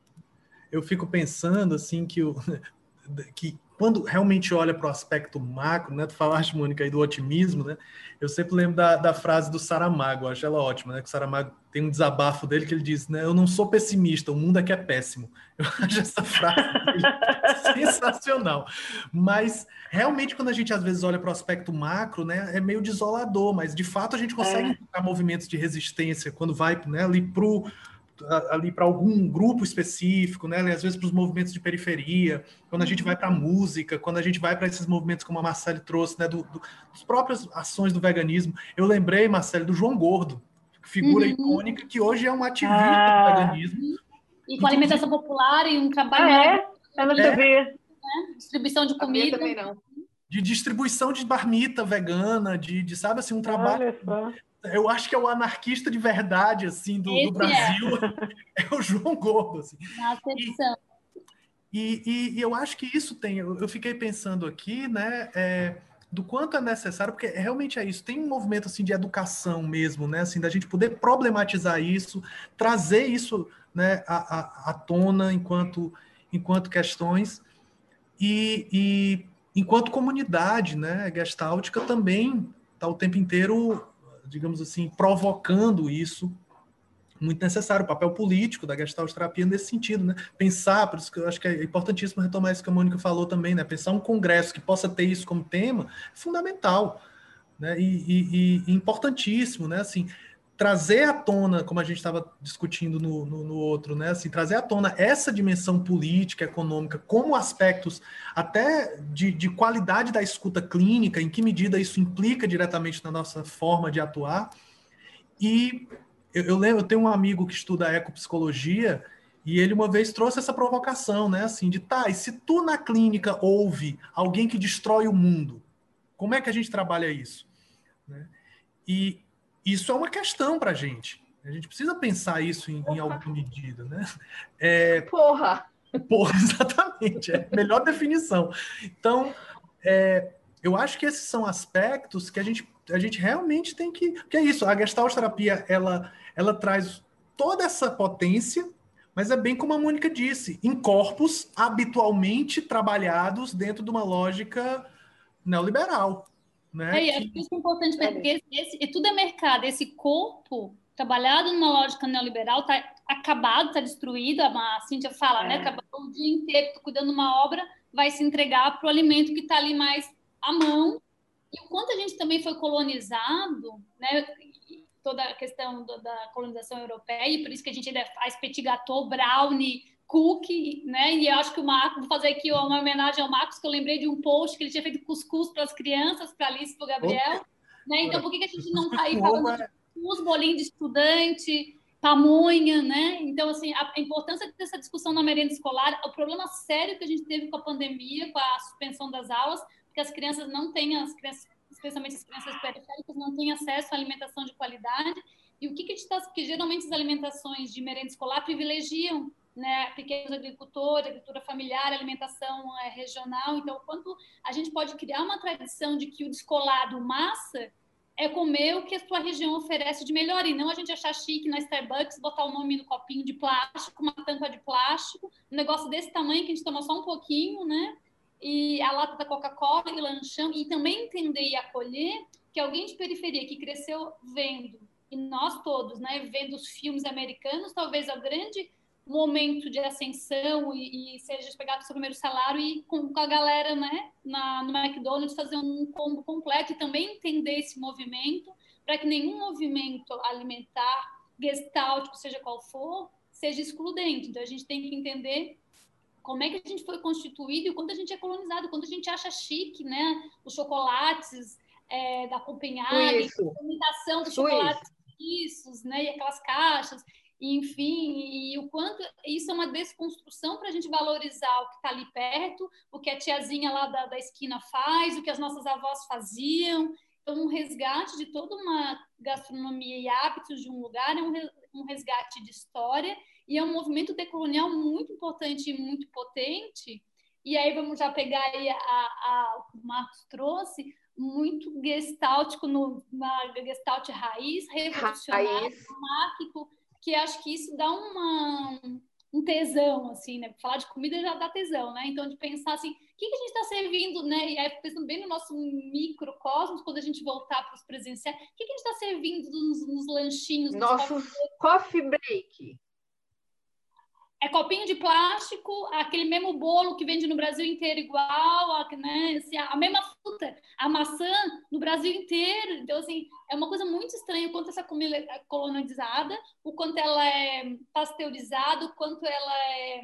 eu fico pensando assim que, o, [LAUGHS] que quando realmente olha para o aspecto macro, né? Tu falaste, Mônica, aí do otimismo, né? Eu sempre lembro da, da frase do Saramago, acho ela ótima, né? Que o Saramago tem um desabafo dele que ele diz, né? Eu não sou pessimista, o mundo aqui é péssimo. [LAUGHS] Eu acho essa frase [LAUGHS] sensacional. Mas realmente, quando a gente às vezes olha para o aspecto macro, né? É meio desolador, mas de fato a gente consegue é. encontrar movimentos de resistência quando vai né, ali para ali para algum grupo específico, né? Às vezes para os movimentos de periferia, quando a gente vai para a música, quando a gente vai para esses movimentos como a Marcele trouxe, né? Do, do, dos próprias ações do veganismo. Eu lembrei, Marcele, do João Gordo, figura uhum. icônica que hoje é um ativista ah. do veganismo. E com alimentação popular e um trabalho. Ah, é? Ela é. Né? Distribuição de comida. Também não. De distribuição de marmita vegana, de, de sabe assim, um trabalho eu acho que é o anarquista de verdade, assim, do, do Brasil, é. [LAUGHS] é. o João Gordo, assim. Na E, e, e, eu acho que isso tem, eu, eu fiquei pensando aqui, né, é, do quanto é necessário, porque realmente é isso, tem um movimento, assim, de educação mesmo, né, assim, da gente poder problematizar isso, trazer isso, né, à, à, à tona enquanto, enquanto questões, e, e enquanto comunidade, né, gestáltica também está o tempo inteiro digamos assim, provocando isso muito necessário, o papel político da gestalt terapia nesse sentido, né? Pensar, por isso que eu acho que é importantíssimo retomar isso que a Mônica falou também, né? Pensar um congresso que possa ter isso como tema é fundamental, né? E, e, e importantíssimo, né? Assim, trazer à tona, como a gente estava discutindo no, no, no, outro, né? Assim, trazer à tona essa dimensão política, econômica, como aspectos até de, de qualidade da escuta clínica, em que medida isso implica diretamente na nossa forma de atuar. E eu, eu lembro, eu tenho um amigo que estuda ecopsicologia e ele uma vez trouxe essa provocação, né? Assim, de tá, e se tu na clínica ouve alguém que destrói o mundo, como é que a gente trabalha isso? Né? E isso é uma questão para a gente. A gente precisa pensar isso em, em alguma medida, né? É, porra! Porra, [LAUGHS] exatamente. É a melhor definição. Então, é, eu acho que esses são aspectos que a gente, a gente realmente tem que... Porque é isso, a gestalt terapia, ela, ela traz toda essa potência, mas é bem como a Mônica disse, em corpos habitualmente trabalhados dentro de uma lógica neoliberal. Né? É, e acho que isso é importante, porque esse, esse, tudo é mercado. Esse corpo trabalhado numa lógica neoliberal está acabado, está destruído. A Cíntia fala, né? é. né? Trabalhou o dia inteiro cuidando de uma obra, vai se entregar para o alimento que está ali mais à mão. E o quanto a gente também foi colonizado, né? Toda a questão do, da colonização europeia, e por isso que a gente ainda faz petit gâteau, brownie, cookie, né? E eu acho que o Marcos, vou fazer aqui uma homenagem ao Marcos, que eu lembrei de um post que ele tinha feito cuscuz para as crianças, para a Alice e para o Gabriel. Né? Então, por que, que a gente não está aí falando de cuscuz, bolinho de estudante, pamonha, né? Então, assim, a importância dessa discussão na merenda escolar, o problema sério que a gente teve com a pandemia, com a suspensão das aulas, porque as crianças não têm, as crianças, especialmente as crianças periféricas, não têm acesso à alimentação de qualidade. E o que, que a gente está... Porque geralmente as alimentações de merenda escolar privilegiam né, pequenos agricultores, agricultura familiar, alimentação é, regional. Então, quanto a gente pode criar uma tradição de que o descolado massa é comer o que a sua região oferece de melhor, e não a gente achar chique na Starbucks, botar o nome no copinho de plástico, uma tampa de plástico, um negócio desse tamanho que a gente toma só um pouquinho, né? E a lata da Coca-Cola e lanchão, e também entender e acolher que alguém de periferia que cresceu vendo, e nós todos, né, vendo os filmes americanos, talvez a grande momento de ascensão e, e seja pegar o seu primeiro salário e com, com a galera né, na, no McDonald's fazer um combo completo e também entender esse movimento para que nenhum movimento alimentar, gestáltico, seja qual for, seja excludente. Então a gente tem que entender como é que a gente foi constituído e quando a gente é colonizado, quando a gente acha chique, né, os chocolates é, da Copenhague, a imitação dos chocolates suíços, né, e aquelas caixas enfim, e o quanto isso é uma desconstrução para a gente valorizar o que está ali perto, o que a tiazinha lá da, da esquina faz, o que as nossas avós faziam. Então, um resgate de toda uma gastronomia e hábitos de um lugar é um, resgate de história e é um movimento decolonial muito importante e muito potente. E aí vamos já pegar aí a, a, o que o Marcos trouxe, muito gestáltico no, na gestalt raiz, revolucionário, raiz. Que acho que isso dá uma, um tesão, assim, né? Falar de comida já dá tesão, né? Então, de pensar assim, o que, que a gente está servindo, né? E aí, pensando bem no nosso microcosmos, quando a gente voltar para os presenciais, o que, que a gente está servindo nos, nos lanchinhos? Nossos coffee break. É copinho de plástico, aquele mesmo bolo que vende no Brasil inteiro igual, né? Assim, a mesma fruta, a maçã no Brasil inteiro. Então, assim, é uma coisa muito estranha o quanto essa comida é colonizada, o quanto ela é pasteurizada, o quanto ela é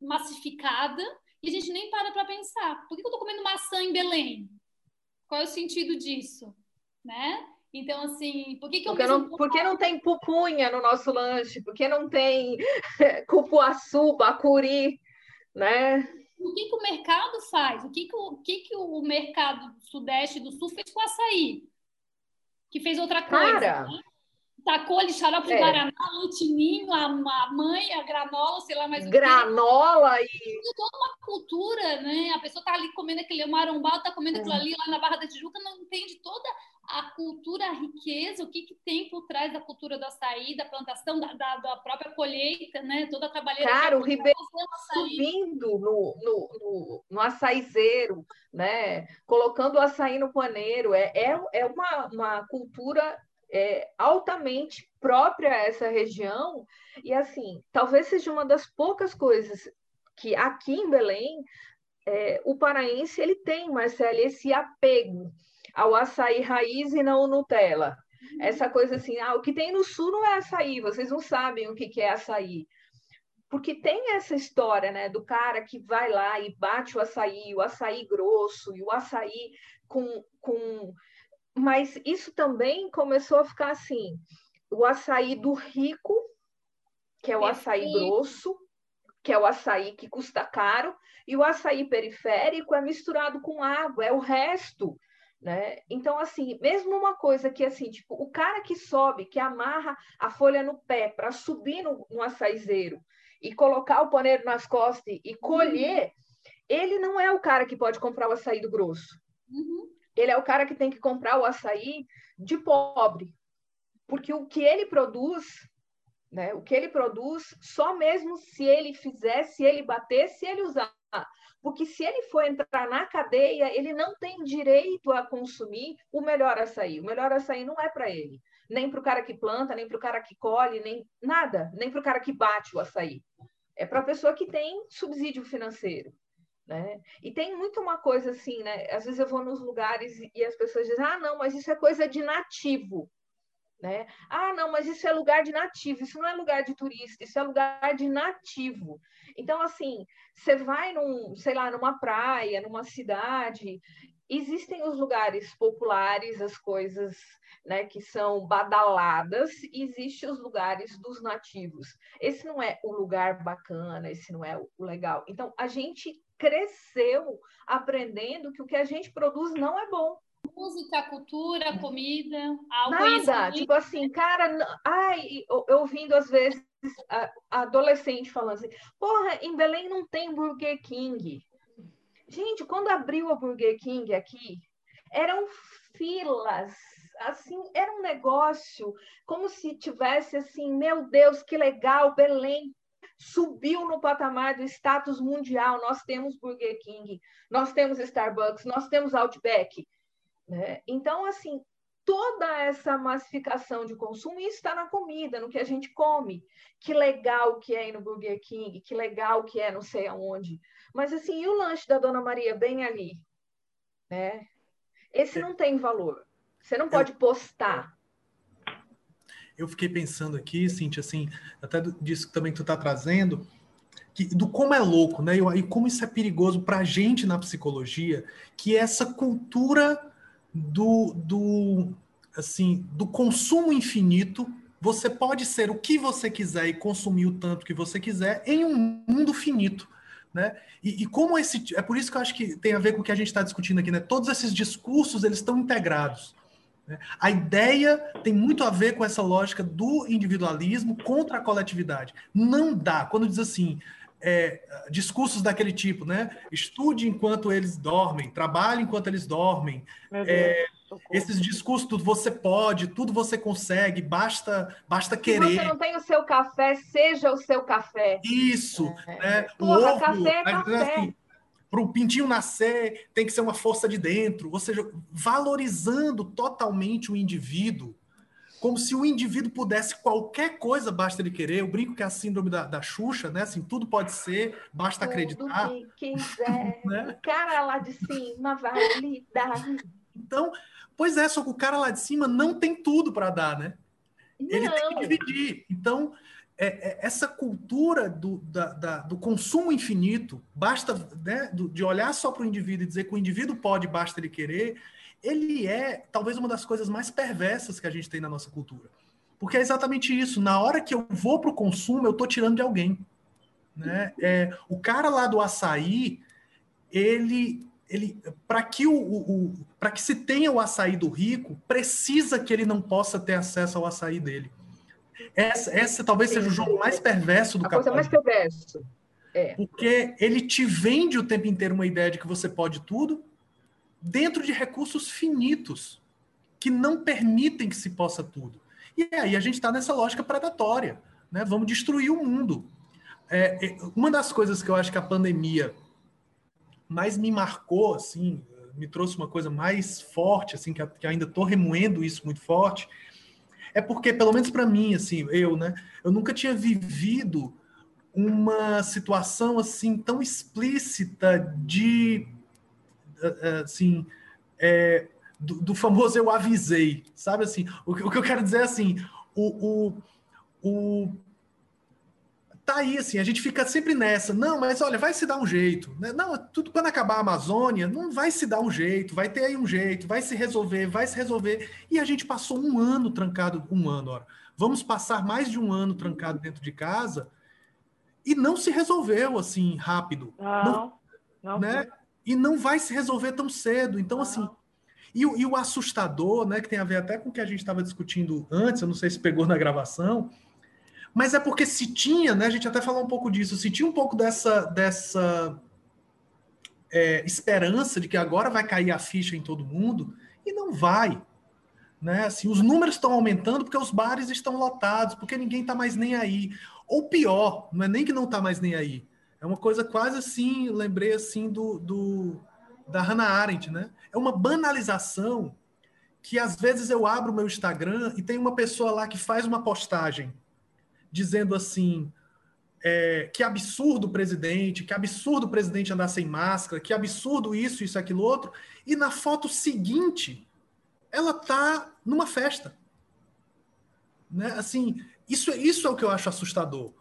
massificada, e a gente nem para para pensar. Por que eu estou comendo maçã em Belém? Qual é o sentido disso? Né? Então, assim, por que, que eu porque não, por que não tem pupunha no nosso lanche? Por que não tem [LAUGHS] cupuaçu, bacuri, né? O que, que o mercado faz? O que, que, o, que, que o mercado sudeste do sul fez com o açaí? Que fez outra coisa. Cara, né? Tacou ali xarope de é. guaraná, leitinho, a, a mãe, a granola, sei lá mais Granola e... Toda uma cultura, né? A pessoa tá ali comendo aquele marombado, tá comendo é. aquilo ali lá na Barra da Tijuca, não entende toda a cultura, a riqueza, o que, que tem por trás da cultura do açaí, da plantação, da, da, da própria colheita, né? Toda a trabalheira. Cara, o Ribeiro subindo no, no, no, no açaizeiro, né? Colocando o açaí no paneiro. É, é, é uma, uma cultura é, altamente própria a essa região, e assim, talvez seja uma das poucas coisas que aqui em Belém é, o paraense ele tem, Marcelo, esse apego ao açaí raiz e não Nutella. Uhum. Essa coisa assim, ah, o que tem no sul não é açaí, vocês não sabem o que, que é açaí. Porque tem essa história, né, do cara que vai lá e bate o açaí, o açaí grosso e o açaí com, com mas isso também começou a ficar assim: o açaí do rico, que é o açaí grosso, que é o açaí que custa caro, e o açaí periférico é misturado com água, é o resto. Né? Então, assim, mesmo uma coisa que, assim, tipo, o cara que sobe, que amarra a folha no pé para subir no, no açaizeiro e colocar o paneiro nas costas e colher, uhum. ele não é o cara que pode comprar o açaí do grosso. Uhum ele é o cara que tem que comprar o açaí de pobre. Porque o que ele produz, né, o que ele produz, só mesmo se ele fizer, se ele bater, se ele usar. Porque se ele for entrar na cadeia, ele não tem direito a consumir o melhor açaí. O melhor açaí não é para ele. Nem para o cara que planta, nem para o cara que colhe, nem nada. Nem para o cara que bate o açaí. É para a pessoa que tem subsídio financeiro. Né? E tem muito uma coisa assim, né? Às vezes eu vou nos lugares e as pessoas dizem: ah, não, mas isso é coisa de nativo. Né? Ah, não, mas isso é lugar de nativo, isso não é lugar de turista, isso é lugar de nativo. Então, assim, você vai num, sei lá, numa praia, numa cidade, existem os lugares populares, as coisas né, que são badaladas, e existem os lugares dos nativos. Esse não é o lugar bacana, esse não é o legal. Então, a gente cresceu aprendendo que o que a gente produz não é bom. Música, cultura, comida, Nada, tipo assim, cara, ai, ouvindo às vezes adolescente falando assim, porra, em Belém não tem Burger King. Gente, quando abriu a Burger King aqui, eram filas, assim, era um negócio como se tivesse assim, meu Deus, que legal, Belém subiu no patamar do status mundial. Nós temos Burger King, nós temos Starbucks, nós temos Outback. Né? Então, assim, toda essa massificação de consumo está na comida, no que a gente come. Que legal que é ir no Burger King, que legal que é não sei aonde. Mas, assim, e o lanche da Dona Maria bem ali? Né? Esse não tem valor. Você não pode postar eu fiquei pensando aqui, Cintia, assim, até disso também que tu tá trazendo, que, do como é louco, né? E, como isso é perigoso para a gente na psicologia, que essa cultura do, do, assim, do consumo infinito, você pode ser o que você quiser e consumir o tanto que você quiser em um mundo finito. Né? E, e, como esse é por isso que eu acho que tem a ver com o que a gente está discutindo aqui, né? Todos esses discursos eles estão integrados. Né? A ideia tem muito a ver com essa lógica do individualismo contra a coletividade. Não dá. Quando diz assim, é, discursos daquele tipo, né? Estude enquanto eles dormem, trabalhe enquanto eles dormem. É, esses discursos, tudo você pode, tudo você consegue, basta, basta querer. Se você não tem o seu café, seja o seu café. Isso. É. Né? Porra, ovo, café é café. Assim, para o pintinho nascer tem que ser uma força de dentro, ou seja, valorizando totalmente o indivíduo, como se o indivíduo pudesse qualquer coisa, basta ele querer. Eu brinco que é a síndrome da, da Xuxa, né? Assim, tudo pode ser, basta Tudo acreditar. que quiser, [LAUGHS] Né? o cara lá de cima vai lhe dar. Então, pois é, só que o cara lá de cima não tem tudo para dar, né? Ele tem que Não, dividir. Então, é- é- essa cultura do, da- da- do consumo infinito, basta né, do- de olhar só para o indivíduo e dizer que o indivíduo pode, basta ele querer, ele é talvez uma das coisas mais perversas que a gente tem na nossa cultura. Porque é exatamente isso. Na hora que eu vou para o consumo, eu estou tirando de alguém. Né? É, o cara lá do açaí, ele, ele para que o, o, para que se tenha o açaí do rico, precisa que ele não possa ter acesso ao açaí dele. Essa, essa talvez seja o jogo mais perverso do a coisa mais capitalismo, perversa. porque ele te vende o tempo inteiro uma ideia de que você pode tudo dentro de recursos finitos que não permitem que se possa tudo. E aí a gente está nessa lógica predatória, né? Vamos destruir o mundo. É, é, uma das coisas que eu acho que a pandemia mais me marcou, assim, me trouxe uma coisa mais forte, assim, que, que ainda estou remoendo isso muito forte, é porque, pelo menos para mim, assim, eu, né, eu nunca tinha vivido uma situação assim tão explícita de, assim, é, do, do, famoso eu avisei, sabe assim? O, o, que eu quero dizer é assim, o, o, o tá aí, assim, a gente fica sempre nessa, não, mas olha, vai se dar um jeito, né? não, tudo quando acabar a Amazônia, não vai se dar um jeito, vai ter aí um jeito, vai se resolver, vai se resolver, e a gente passou um ano trancado, um ano, ora, vamos passar mais de um ano trancado dentro de casa, e não se resolveu, assim, rápido. Não, não, não né? E não vai se resolver tão cedo, então, não. assim, e, e o assustador, né, que tem a ver até com o que a gente estava discutindo antes, eu não sei se pegou na gravação, mas é porque se tinha, né? A gente até falou um pouco disso, se tinha um pouco dessa, dessa é, esperança de que agora vai cair a ficha em todo mundo, e não vai. Né? Assim, os números estão aumentando porque os bares estão lotados, porque ninguém está mais nem aí. Ou pior, não é nem que não está mais nem aí. É uma coisa quase assim, lembrei assim do, do da Hannah Arendt, né? É uma banalização que às vezes eu abro o meu Instagram e tem uma pessoa lá que faz uma postagem dizendo assim: é, que absurdo o presidente, que absurdo o presidente andar sem máscara, que absurdo isso, isso, aquilo outro. E na foto seguinte, ela tá numa festa. Né? Assim, isso, isso é o que eu acho assustador.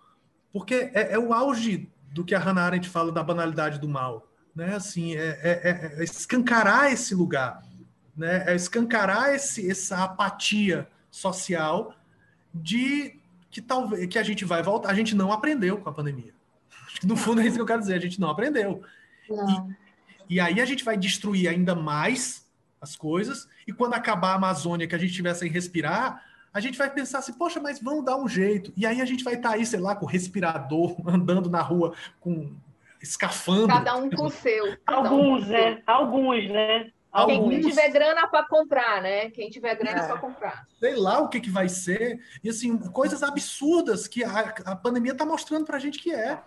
Porque é, é o auge do que a Hannah Arendt fala da banalidade do mal. Né? Assim, é, é, é escancarar esse lugar. Né? É escancarar esse, essa apatia social de que talvez que a gente vai voltar. A gente não aprendeu com a pandemia. No fundo é isso que eu quero dizer. A gente não aprendeu. Não. E, e aí a gente vai destruir ainda mais as coisas. E quando acabar a Amazônia, que a gente tiver sem respirar, a gente vai pensar assim, poxa, mas vamos dar um jeito. E aí a gente vai estar tá aí, sei lá, com respirador, [LAUGHS] andando na rua com escafandro. Cada um com o seu. Alguns, um né? Alguns, né? Quem Alguns. tiver grana para comprar, né? Quem tiver grana é. para comprar. Sei lá o que, que vai ser. E assim, coisas absurdas que a, a pandemia está mostrando para a gente que é.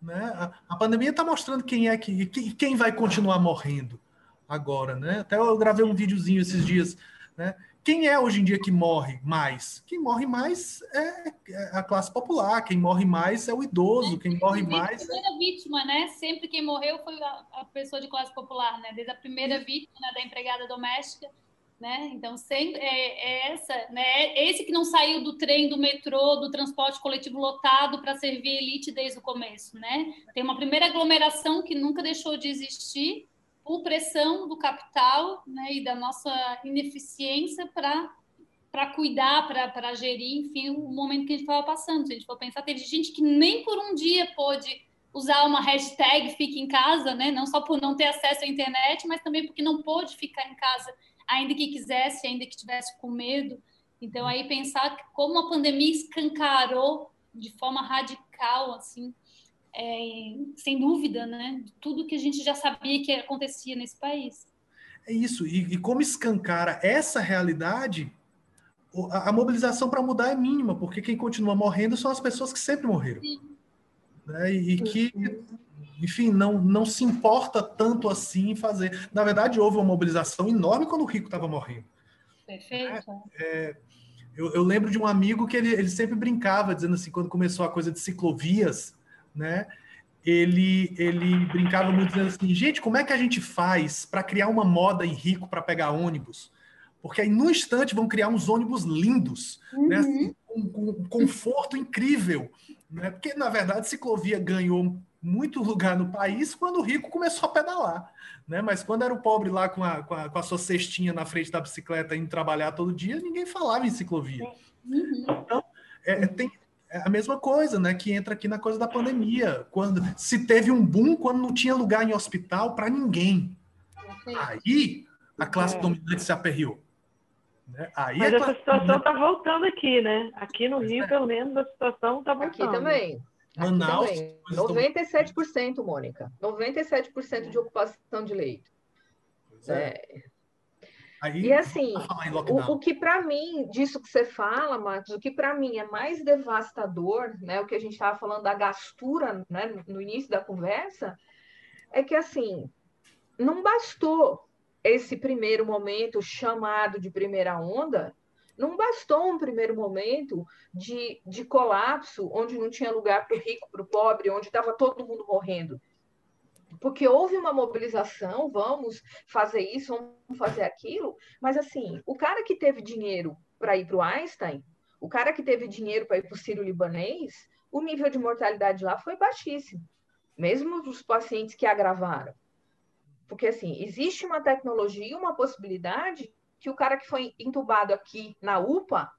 Né? A, a pandemia está mostrando quem é que, que, quem vai continuar morrendo agora, né? Até eu gravei um videozinho esses dias, né? Quem é hoje em dia que morre mais? Quem morre mais é a classe popular, quem morre mais é o idoso, quem morre mais. A primeira vítima, né? Sempre quem morreu foi a, pessoa de classe popular, né? Desde a primeira vítima né, da empregada doméstica, né? Então sempre é, é essa, né? É esse que não saiu do trem, do metrô, do transporte coletivo lotado para servir elite desde o começo, né? Tem uma primeira aglomeração que nunca deixou de existir por pressão do capital né, e da nossa ineficiência para para cuidar, para gerir, enfim, o momento que a gente estava passando. Se a gente for pensar, teve gente que nem por um dia pôde usar uma hashtag fique em casa, né? Não só por não ter acesso à internet, mas também porque não pôde ficar em casa, ainda que quisesse, ainda que tivesse com medo. Então aí pensar como a pandemia escancarou de forma radical, assim, é, sem dúvida, né? Tudo que a gente já sabia que acontecia nesse país. É isso. E, e como escancara essa realidade, a, a mobilização para mudar é mínima, porque quem continua morrendo são as pessoas que sempre morreram. Né? E, e, que, enfim, não, não se importa tanto assim em fazer. Na verdade, houve uma mobilização enorme quando o rico estava morrendo. Perfeito. É, Eu, eu, lembro de um amigo que ele, ele sempre brincava, dizendo assim, quando começou a coisa de ciclovias, né? Ele, ele brincava muito dizendo assim, gente, como é que a gente faz para criar uma moda em rico para pegar ônibus? Porque aí, no instante, vão criar uns ônibus lindos, né? uhum. né? Assim, com, com um conforto incrível. Né? Porque, na verdade, ciclovia ganhou muito lugar no país quando o rico começou a pedalar. Né? Mas quando era o pobre lá com a, com a, com a sua cestinha na frente da bicicleta indo trabalhar todo dia, ninguém falava em ciclovia. Uhum. Então, é tem é a mesma coisa, né? Que entra aqui na coisa da pandemia. Quando se teve um boom quando não tinha lugar em hospital para ninguém. Aí a classe é. dominante se aperreou. Né? Aí Mas essa situação está voltando aqui, né? Aqui no Rio, é. pelo menos, a situação está voltando. Aqui também. Manaus. 97%, Mônica. 97% de ocupação de leito. É. Aí, e assim, o, o, que para mim, disso que você fala, Marcos, o que para mim é mais devastador, né, o que a gente estava falando da gastura né, no início da conversa, é que assim, não bastou esse primeiro momento chamado de primeira onda não bastou um primeiro momento de, de colapso, onde não tinha lugar para o rico, para o pobre, onde estava todo mundo morrendo. Porque houve uma mobilização, vamos fazer isso, vamos fazer aquilo, mas assim, o cara que teve dinheiro para ir para o Einstein, o cara que teve dinheiro para ir para o Sírio Libanês, o nível de mortalidade lá foi baixíssimo, mesmo os pacientes que agravaram. Porque, assim, existe uma tecnologia, uma possibilidade que o cara que foi entubado aqui na UPA,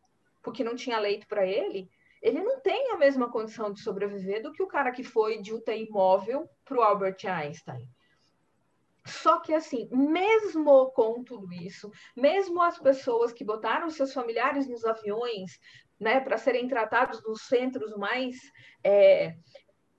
porque não tinha leito para ele, ele não tem a mesma condição de sobreviver do que o cara que foi de UTI móvel para o Albert Einstein. Só que, assim, mesmo com tudo isso, mesmo as pessoas que botaram seus familiares nos aviões, né, para serem tratados nos centros mais é,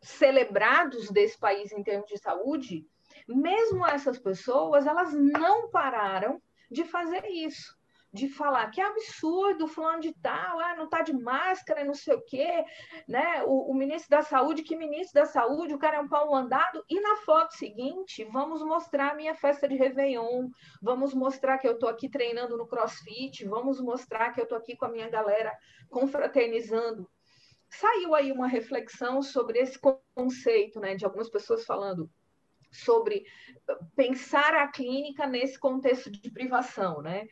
celebrados desse país em termos de saúde, mesmo essas pessoas, elas não pararam de fazer isso, de falar que é absurdo, fulano de tal, ah, não está de máscara, não sei o quê, né? O, o, ministro da Saúde, que ministro da Saúde, o cara é um pau andado, e na foto seguinte, vamos mostrar a minha festa de Réveillon, vamos mostrar que eu estou aqui treinando no CrossFit, vamos mostrar que eu estou aqui com a minha galera confraternizando. Saiu aí uma reflexão sobre esse conceito, né, de algumas pessoas falando sobre pensar a clínica nesse contexto de privação, né?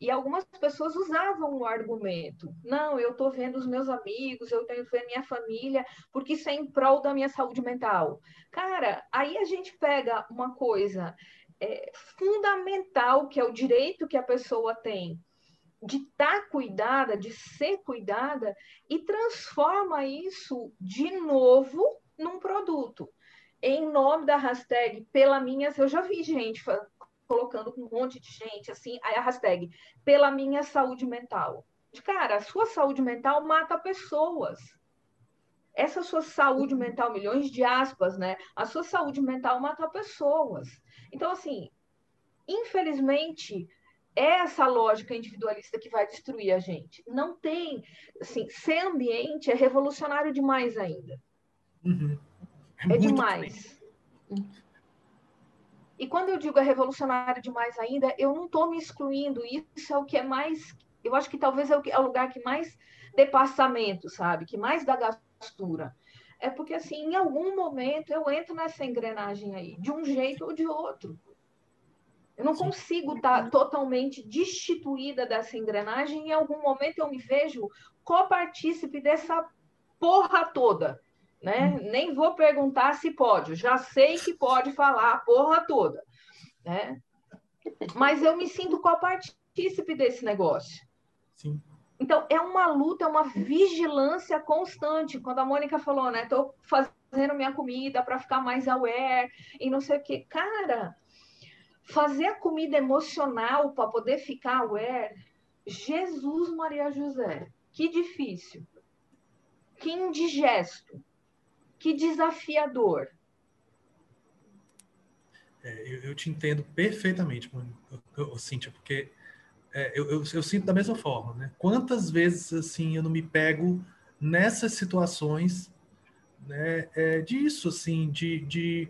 E algumas pessoas usavam o argumento: não, eu estou vendo os meus amigos, eu tenho ver minha família, porque isso é em prol da minha saúde mental. Cara, aí a gente pega uma coisa é, fundamental, que é o direito que a pessoa tem de estar tá cuidada, de ser cuidada, e transforma isso de novo num produto em nome da hashtag pela minha, eu já vi gente colocando com um monte de gente assim, aí a hashtag pela minha saúde mental. Cara, a sua saúde mental mata pessoas. Essa sua saúde mental, milhões de aspas, né? A sua saúde mental mata pessoas. Então, assim, infelizmente, é essa lógica individualista que vai destruir a gente. Não tem, assim, ser ambiente é revolucionário demais ainda. Uhum. É, é demais. E quando eu digo é revolucionário demais ainda, eu não estou me excluindo. Isso é o que é mais. Eu acho que talvez é o, que, é o lugar que mais dê passamento, sabe? Que mais dá gastura. É porque, assim, em algum momento eu entro nessa engrenagem aí, de um jeito ou de outro. Eu não consigo estar tá totalmente destituída dessa engrenagem. Em algum momento eu me vejo copartícipe dessa porra toda né? Hum. Nem vou perguntar se pode, já sei que pode falar a porra toda, né? Mas eu me sinto copartícipe desse negócio. Sim. Então, é uma luta, é uma vigilância constante. Quando a Mônica falou, né? Tô fazendo minha comida para ficar mais aware e não sei o quê. Cara, fazer a comida emocional para poder ficar aware, Jesus Maria José, que difícil. Que indigesto. Que desafiador. É, eu, eu, te entendo perfeitamente, Cíntia, porque é, eu, eu, eu, sinto da mesma forma, né? Quantas vezes, assim, eu não me pego nessas situações, né, é, disso, assim, de, de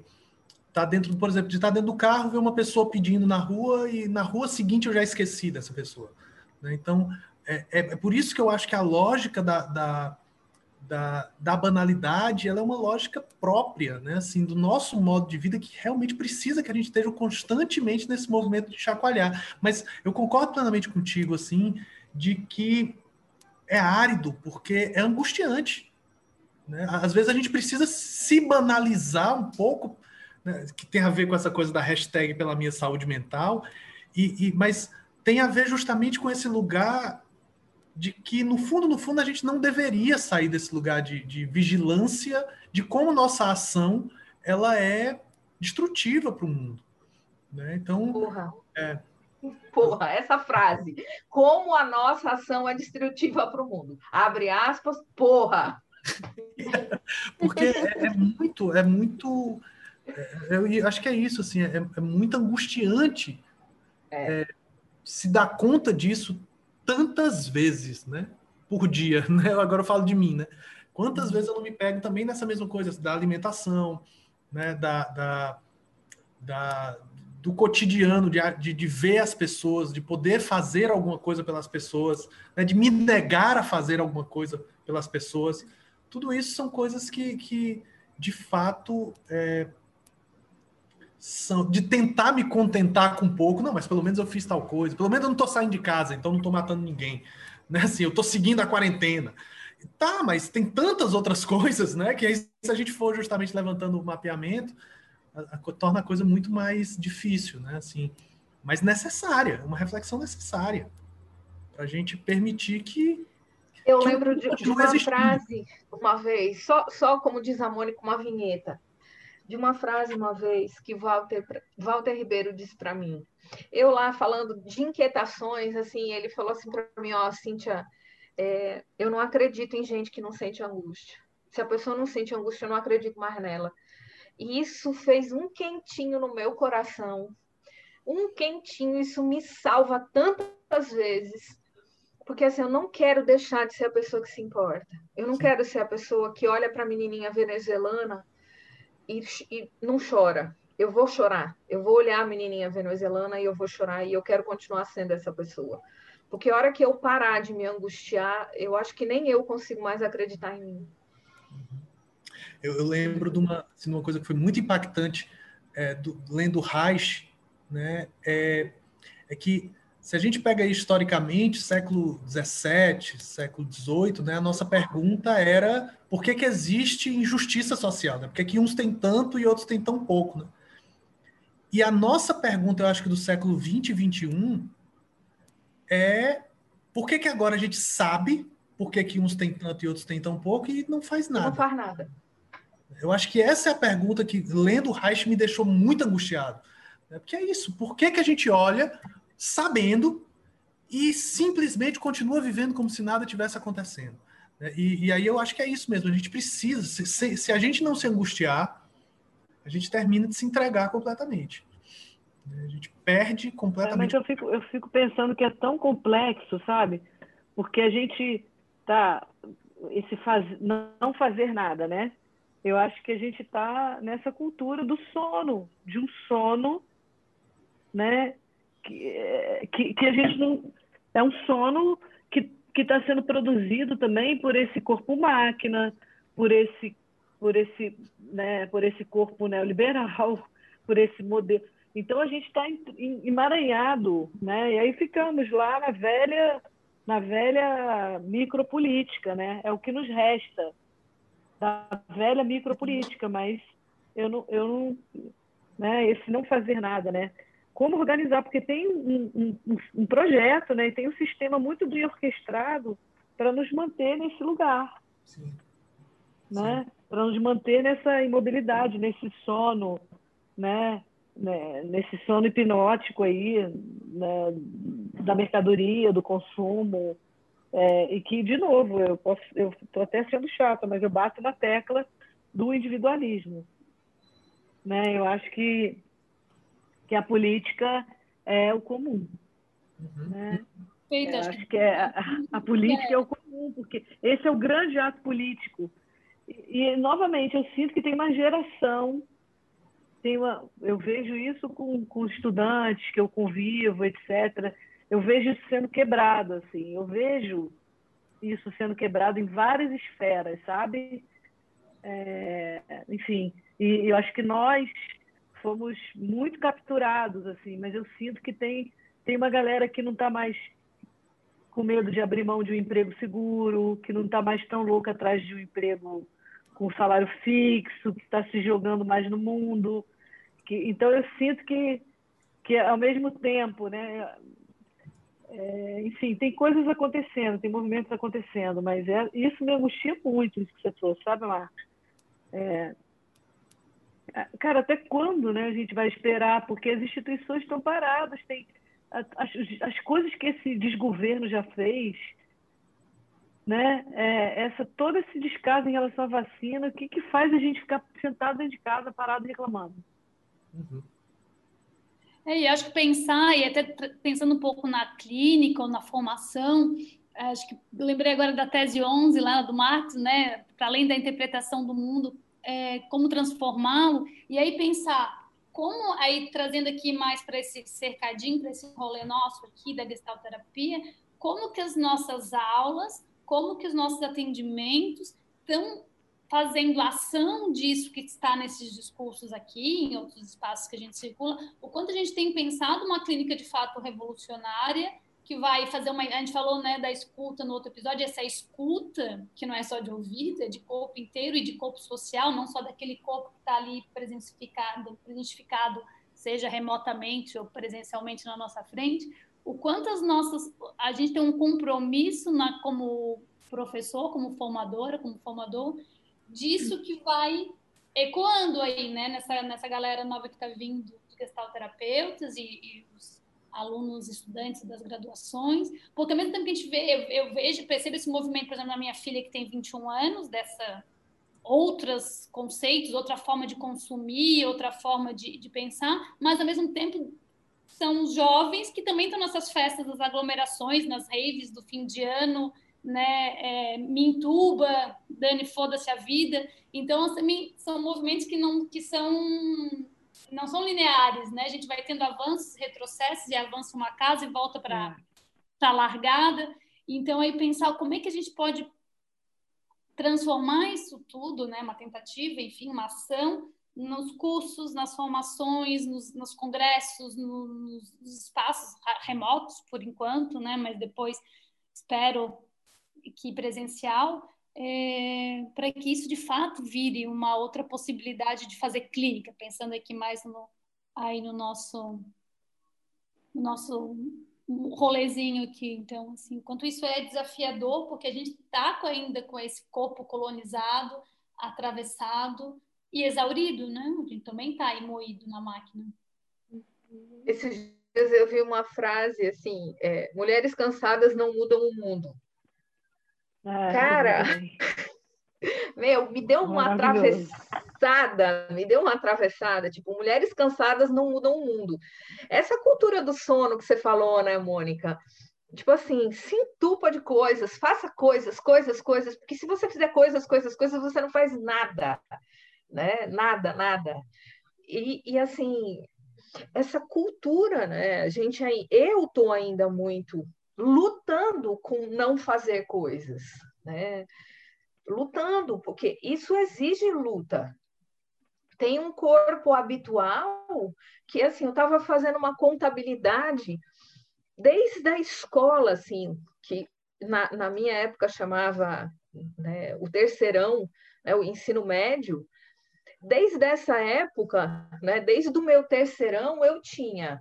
tá dentro, por exemplo, de estar tá dentro do carro, ver uma pessoa pedindo na rua e na rua seguinte eu já esqueci dessa pessoa. Né? Então, é, é, é, por isso que eu acho que a lógica da, da, da, da, banalidade ela é uma lógica própria, né? Assim, do nosso modo de vida que realmente precisa que a gente esteja constantemente nesse movimento de chacoalhar. Mas eu concordo plenamente contigo, assim, de que é árido, porque é angustiante. Né? Às vezes a gente precisa se banalizar um pouco, né? que tem a ver com essa coisa da hashtag pela minha saúde mental, e, e mas tem a ver justamente com esse lugar de que, no fundo, no fundo, a gente não deveria sair desse lugar de, de vigilância de como nossa ação ela é destrutiva para o mundo. Né? Então, Porra. É... Porra, essa frase. Como a nossa ação é destrutiva para o mundo. Abre aspas, porra. [LAUGHS] Porque é, é, muito, é muito. É, eu acho que é isso, assim, é, é muito angustiante é. é se dar conta disso tantas vezes, né? Por dia, [LAUGHS] né? Agora eu falo de mim, né? Quantas vezes eu não me pego também nessa mesma coisa da alimentação, né? Da, da, da do cotidiano, de, de, de, ver as pessoas, de poder fazer alguma coisa pelas pessoas, né? de me negar a fazer alguma coisa pelas pessoas. Tudo isso são coisas que, que de fato, é, são de tentar me contentar com pouco, não, mas pelo menos eu fiz tal coisa, pelo menos eu não estou saindo de casa, então não estou matando ninguém, né? Assim, eu estou seguindo a quarentena. Tá, mas tem tantas outras [LAUGHS] coisas, né? Que aí, se a gente for justamente levantando o mapeamento, a, a, torna a coisa muito mais difícil, né? Assim, mas necessária, uma reflexão necessária para a gente permitir que eu que lembro de, de uma existindo. frase uma vez, só, só como diz a Mônica, uma vinheta de uma frase uma vez que Walter, Walter Ribeiro disse para mim. Eu lá falando de inquietações, assim, ele falou assim para mim, ó, Cíntia, é, eu não acredito em gente que não sente angústia. Se a pessoa não sente angústia, eu não acredito mais nela. E isso fez um quentinho no meu coração. Um quentinho, isso me salva tantas vezes. Porque assim, eu não quero deixar de ser a pessoa que se importa. Eu não Sim. quero ser a pessoa que olha para a menininha venezuelana e, e não chora. Eu vou chorar. Eu vou olhar a menininha venezuelana e eu vou chorar e eu quero continuar sendo essa pessoa. Porque a hora que eu parar de me angustiar, eu acho que nem eu consigo mais acreditar em mim. Eu, eu lembro de uma, assim, uma coisa que foi muito impactante, é, do, lendo Reich, né, é, é que se a gente pega historicamente, século XVII, século XVIII, né, a nossa pergunta era por que, que existe injustiça social? Né? Por que, que uns têm tanto e outros têm tão pouco? Né? E a nossa pergunta, eu acho que do século XX e XXI, é por que, que agora a gente sabe por que, que uns têm tanto e outros têm tão pouco e não faz nada? Não faz nada. Eu acho que essa é a pergunta que, lendo Reich, me deixou muito angustiado. Né? Porque é isso, por que, que a gente olha sabendo e simplesmente continua vivendo como se nada tivesse acontecendo. Né? E, e, aí eu acho que é isso mesmo. A gente precisa, se, se, a gente não se angustiar, a gente termina de se entregar completamente. Né? A gente perde completamente. É, mas eu fico, eu fico pensando que é tão complexo, sabe? Porque a gente tá esse faz, não fazer nada, né? Eu acho que a gente está nessa cultura do sono, de um sono, né? Que, que, que a gente não. É um sono que está sendo produzido também por esse corpo máquina, por esse, por esse, né, por esse corpo neoliberal, [LAUGHS] por esse modelo. Então a gente está emaranhado, né? E aí ficamos lá na velha, na velha micropolítica, né? É o que nos resta da velha micropolítica, mas eu não, eu não, né? Esse não fazer nada, né? Como organizar, porque tem um, um, um projeto, né, e tem um sistema muito bem orquestrado para nos manter nesse lugar. Sim. Né? Para nos manter nessa imobilidade, nesse sono, né? né? nesse sono hipnótico aí, né? da mercadoria, do consumo. É, e que, de novo, eu posso, eu estou até sendo chata, mas eu bato na tecla do individualismo. Né? Eu acho que que a política é o comum. Uhum. Né? Eu acho que é, a, a política é. é. o comum, porque esse é o grande ato político. E, e novamente, eu sinto que tem uma geração, tem uma, eu vejo isso com, com estudantes que eu convivo, etc. eu vejo isso sendo quebrado, assim, eu vejo isso sendo quebrado em várias esferas, sabe? É, enfim, e eu acho que nós fomos muito capturados, assim, mas eu sinto que tem, tem uma galera que não está mais com medo de abrir mão de um emprego seguro, que não está mais tão louca atrás de um emprego com salário fixo, que está se jogando mais no mundo. Que, então eu sinto que, que ao mesmo tempo, né, é, enfim, tem coisas acontecendo, tem movimentos acontecendo, mas é, isso me angustia muito, isso que você trouxe, sabe, Marcos? É, cara, até quando né, a gente vai esperar? Porque as instituições estão paradas, tem as, as coisas que esse desgoverno já fez, né? É, essa, todo esse descaso em relação à vacina, o que, que faz a gente ficar sentado dentro de casa, parado reclamando? Uhum. É, e acho que pensar, e até pensando um pouco na clínica ou na formação, acho que lembrei agora da tese 11 lá do Marx, né? Para além da interpretação do mundo, é, como transformá-lo, e aí pensar como, aí trazendo aqui mais para esse cercadinho, para esse rolê nosso aqui da gestalterapia, como que as nossas aulas, como que os nossos atendimentos estão fazendo ação disso que está nesses discursos aqui, em outros espaços que a gente circula, o quanto a gente tem pensado uma clínica de fato revolucionária que vai fazer uma. A gente falou né, da escuta no outro episódio, essa escuta, que não é só de ouvido, é de corpo inteiro e de corpo social, não só daquele corpo que está ali presentificado, presentificado, seja remotamente ou presencialmente na nossa frente. O quanto as nossas. A gente tem um compromisso na, como professor, como formadora, como formador, disso que vai ecoando aí, né, nessa, nessa galera nova que está vindo de gestalterapeutas e, e os alunos, estudantes das graduações, porque ao mesmo tempo que a gente vê, eu, eu vejo, percebo esse movimento, por exemplo, na minha filha que tem 21 anos, dessa outros conceitos, outra forma de consumir, outra forma de, de pensar, mas ao mesmo tempo são os jovens que também estão nessas festas das aglomerações, nas raves do fim de ano, né, é, me entuba, Dani, foda-se a vida. Então, também são movimentos que não que são não são lineares, né? A gente vai tendo avanços, retrocessos e avança uma casa e volta para a largada. Então, aí pensar como é que a gente pode transformar isso tudo, né? Uma tentativa, enfim, uma ação nos cursos, nas formações, nos, nos congressos, nos, nos espaços remotos, por enquanto, né? Mas depois espero que presencial, é, para que isso de fato vire uma outra possibilidade de fazer clínica, pensando aqui mais no, aí no nosso, no nosso rolezinho aqui. Então, assim, enquanto isso é desafiador, porque a gente está ainda com esse corpo colonizado, atravessado e exaurido, né? A gente também está aí moído na máquina. Esses dias eu vi uma frase assim: é, mulheres cansadas não mudam o mundo. Ah, Cara, [LAUGHS] meu, me deu uma atravessada, me deu uma atravessada, tipo, mulheres cansadas não mudam o mundo. Essa cultura do sono que você falou, né, Mônica? Tipo assim, se entupa de coisas, faça coisas, coisas, coisas, porque se você fizer coisas, coisas, coisas, você não faz nada, né? Nada, nada. E, e assim, essa cultura, né? A gente aí, eu tô ainda muito lutando com não fazer coisas, né? Lutando, porque isso exige luta. Tem um corpo habitual que, assim, eu estava fazendo uma contabilidade desde a escola, assim, que na, na minha época chamava né, o terceirão, né, o ensino médio. Desde essa época, né, desde o meu terceirão, eu tinha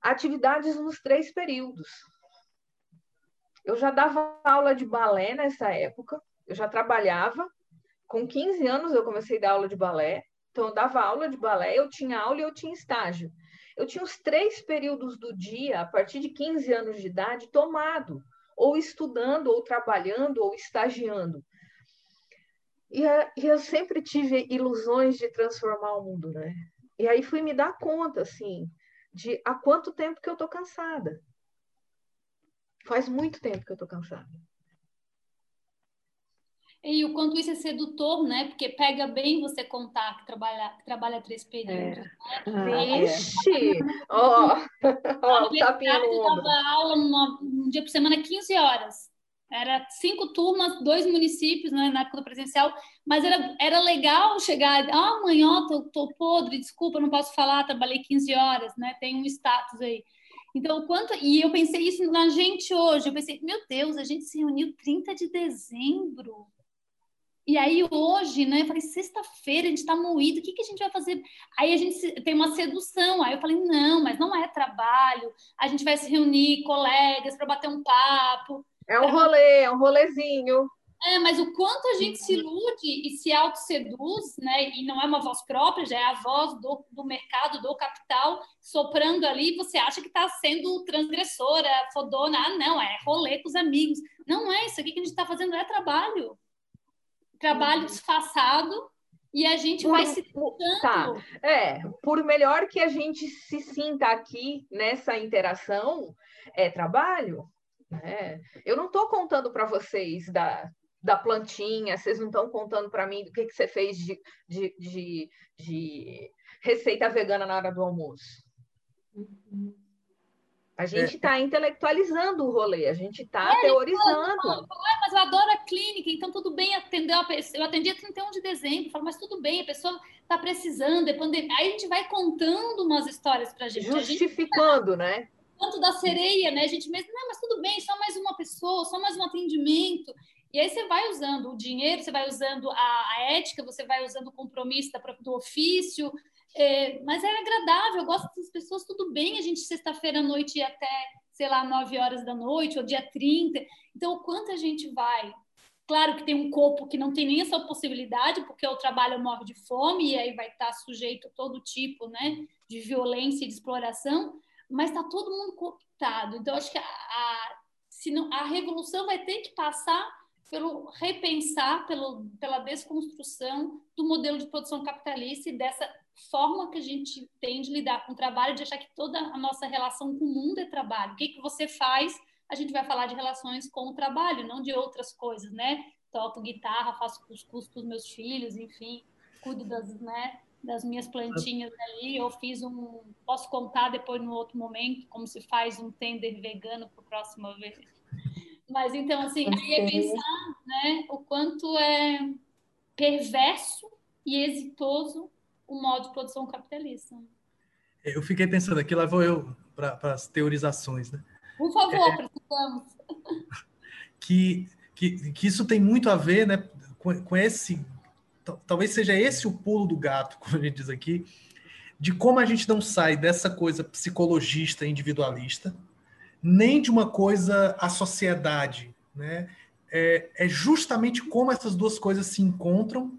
atividades nos três períodos. Eu já dava aula de balé nessa época, eu já trabalhava. Com 15 anos eu comecei a dar aula de balé. Então, eu dava aula de balé, eu tinha aula e eu tinha estágio. Eu tinha os três períodos do dia, a partir de 15 anos de idade, tomado, ou estudando, ou trabalhando, ou estagiando. E, e eu sempre tive ilusões de transformar o mundo, né? E aí fui me dar conta, assim, de há quanto tempo que eu tô cansada. Faz muito tempo que eu tô cansada. E o quanto isso é sedutor, né? Porque pega bem você contar que trabalha, que trabalha três períodos. É. Né? Ah, Vixe! Ó, ó, [LAUGHS] oh, tapinha dava aula uma, um dia por semana, 15 horas. Era cinco turmas, dois municípios né, na época do presencial, mas era, era legal chegar, ah, amanhã tô, tô podre, desculpa, não posso falar, trabalhei 15 horas, né? Tem um status aí. Então, quanto. E eu pensei isso na gente hoje. Eu pensei, meu Deus, a gente se reuniu 30 de dezembro. E aí hoje, né, eu falei, sexta-feira, a gente está moído, o que, que a gente vai fazer? Aí a gente tem uma sedução. Aí eu falei, não, mas não é trabalho. A gente vai se reunir, colegas, para bater um papo. É um rolê, é um rolezinho. É, mas o quanto a gente se ilude e se auto-seduz, né? E não é uma voz própria, já é a voz do, do mercado, do capital, soprando ali, você acha que está sendo transgressora, fodona. Ah, não, é rolê com os amigos. Não é isso aqui que a gente está fazendo, é trabalho trabalho disfarçado e a gente por, vai se Tá, é, por melhor que a gente se sinta aqui nessa interação, é trabalho. Né? Eu não estou contando para vocês da, da plantinha, vocês não estão contando para mim do que, que você fez de, de, de, de receita vegana na hora do almoço. A gente está é. intelectualizando o rolê, a gente está é, teorizando. Fala, ah, mas eu adoro a clínica, então tudo bem atender a pessoa. Eu atendi a 31 de dezembro, falo, mas tudo bem, a pessoa está precisando, é pandemia. Aí a gente vai contando umas histórias para a gente. Justificando, né? Tanto da sereia, né? A gente mesmo, não, mas tudo bem, só mais uma pessoa, só mais um atendimento. E aí você vai usando o dinheiro, você vai usando a, a ética, você vai usando o compromisso da, do ofício, é, mas é agradável, eu gosto das pessoas, tudo bem a gente sexta-feira à noite ir até, sei lá, 9 horas da noite, ou dia 30. Então, o quanto a gente vai. Claro que tem um corpo que não tem nem essa possibilidade, porque o trabalho morre de fome e aí vai estar sujeito a todo tipo né, de violência e de exploração, mas está todo mundo cooptado. Então, acho que a, a, não, a revolução vai ter que passar pelo repensar, pelo, pela desconstrução do modelo de produção capitalista e dessa forma que a gente tem de lidar com o trabalho, de achar que toda a nossa relação com o mundo é trabalho. O que, que você faz? A gente vai falar de relações com o trabalho, não de outras coisas, né? Toco guitarra, faço cuscuz com os meus filhos, enfim, cuido das, né, das minhas plantinhas ali. Eu fiz um. Posso contar depois no outro momento como se faz um tender vegano para a próxima vez. Mas então, assim, aí é pensar né, o quanto é perverso e exitoso o modo de produção capitalista. Eu fiquei pensando aqui, lá vou eu para as teorizações, né? Por favor, é, precisamos. [LAUGHS] Que, que, que isso tem muito a ver né, com, com esse. Talvez seja esse o pulo do gato, [LAUGHS] como a gente diz aqui, de como a gente não sai dessa coisa psicologista individualista, nem de uma coisa à sociedade, né? É, é justamente como essas duas coisas se encontram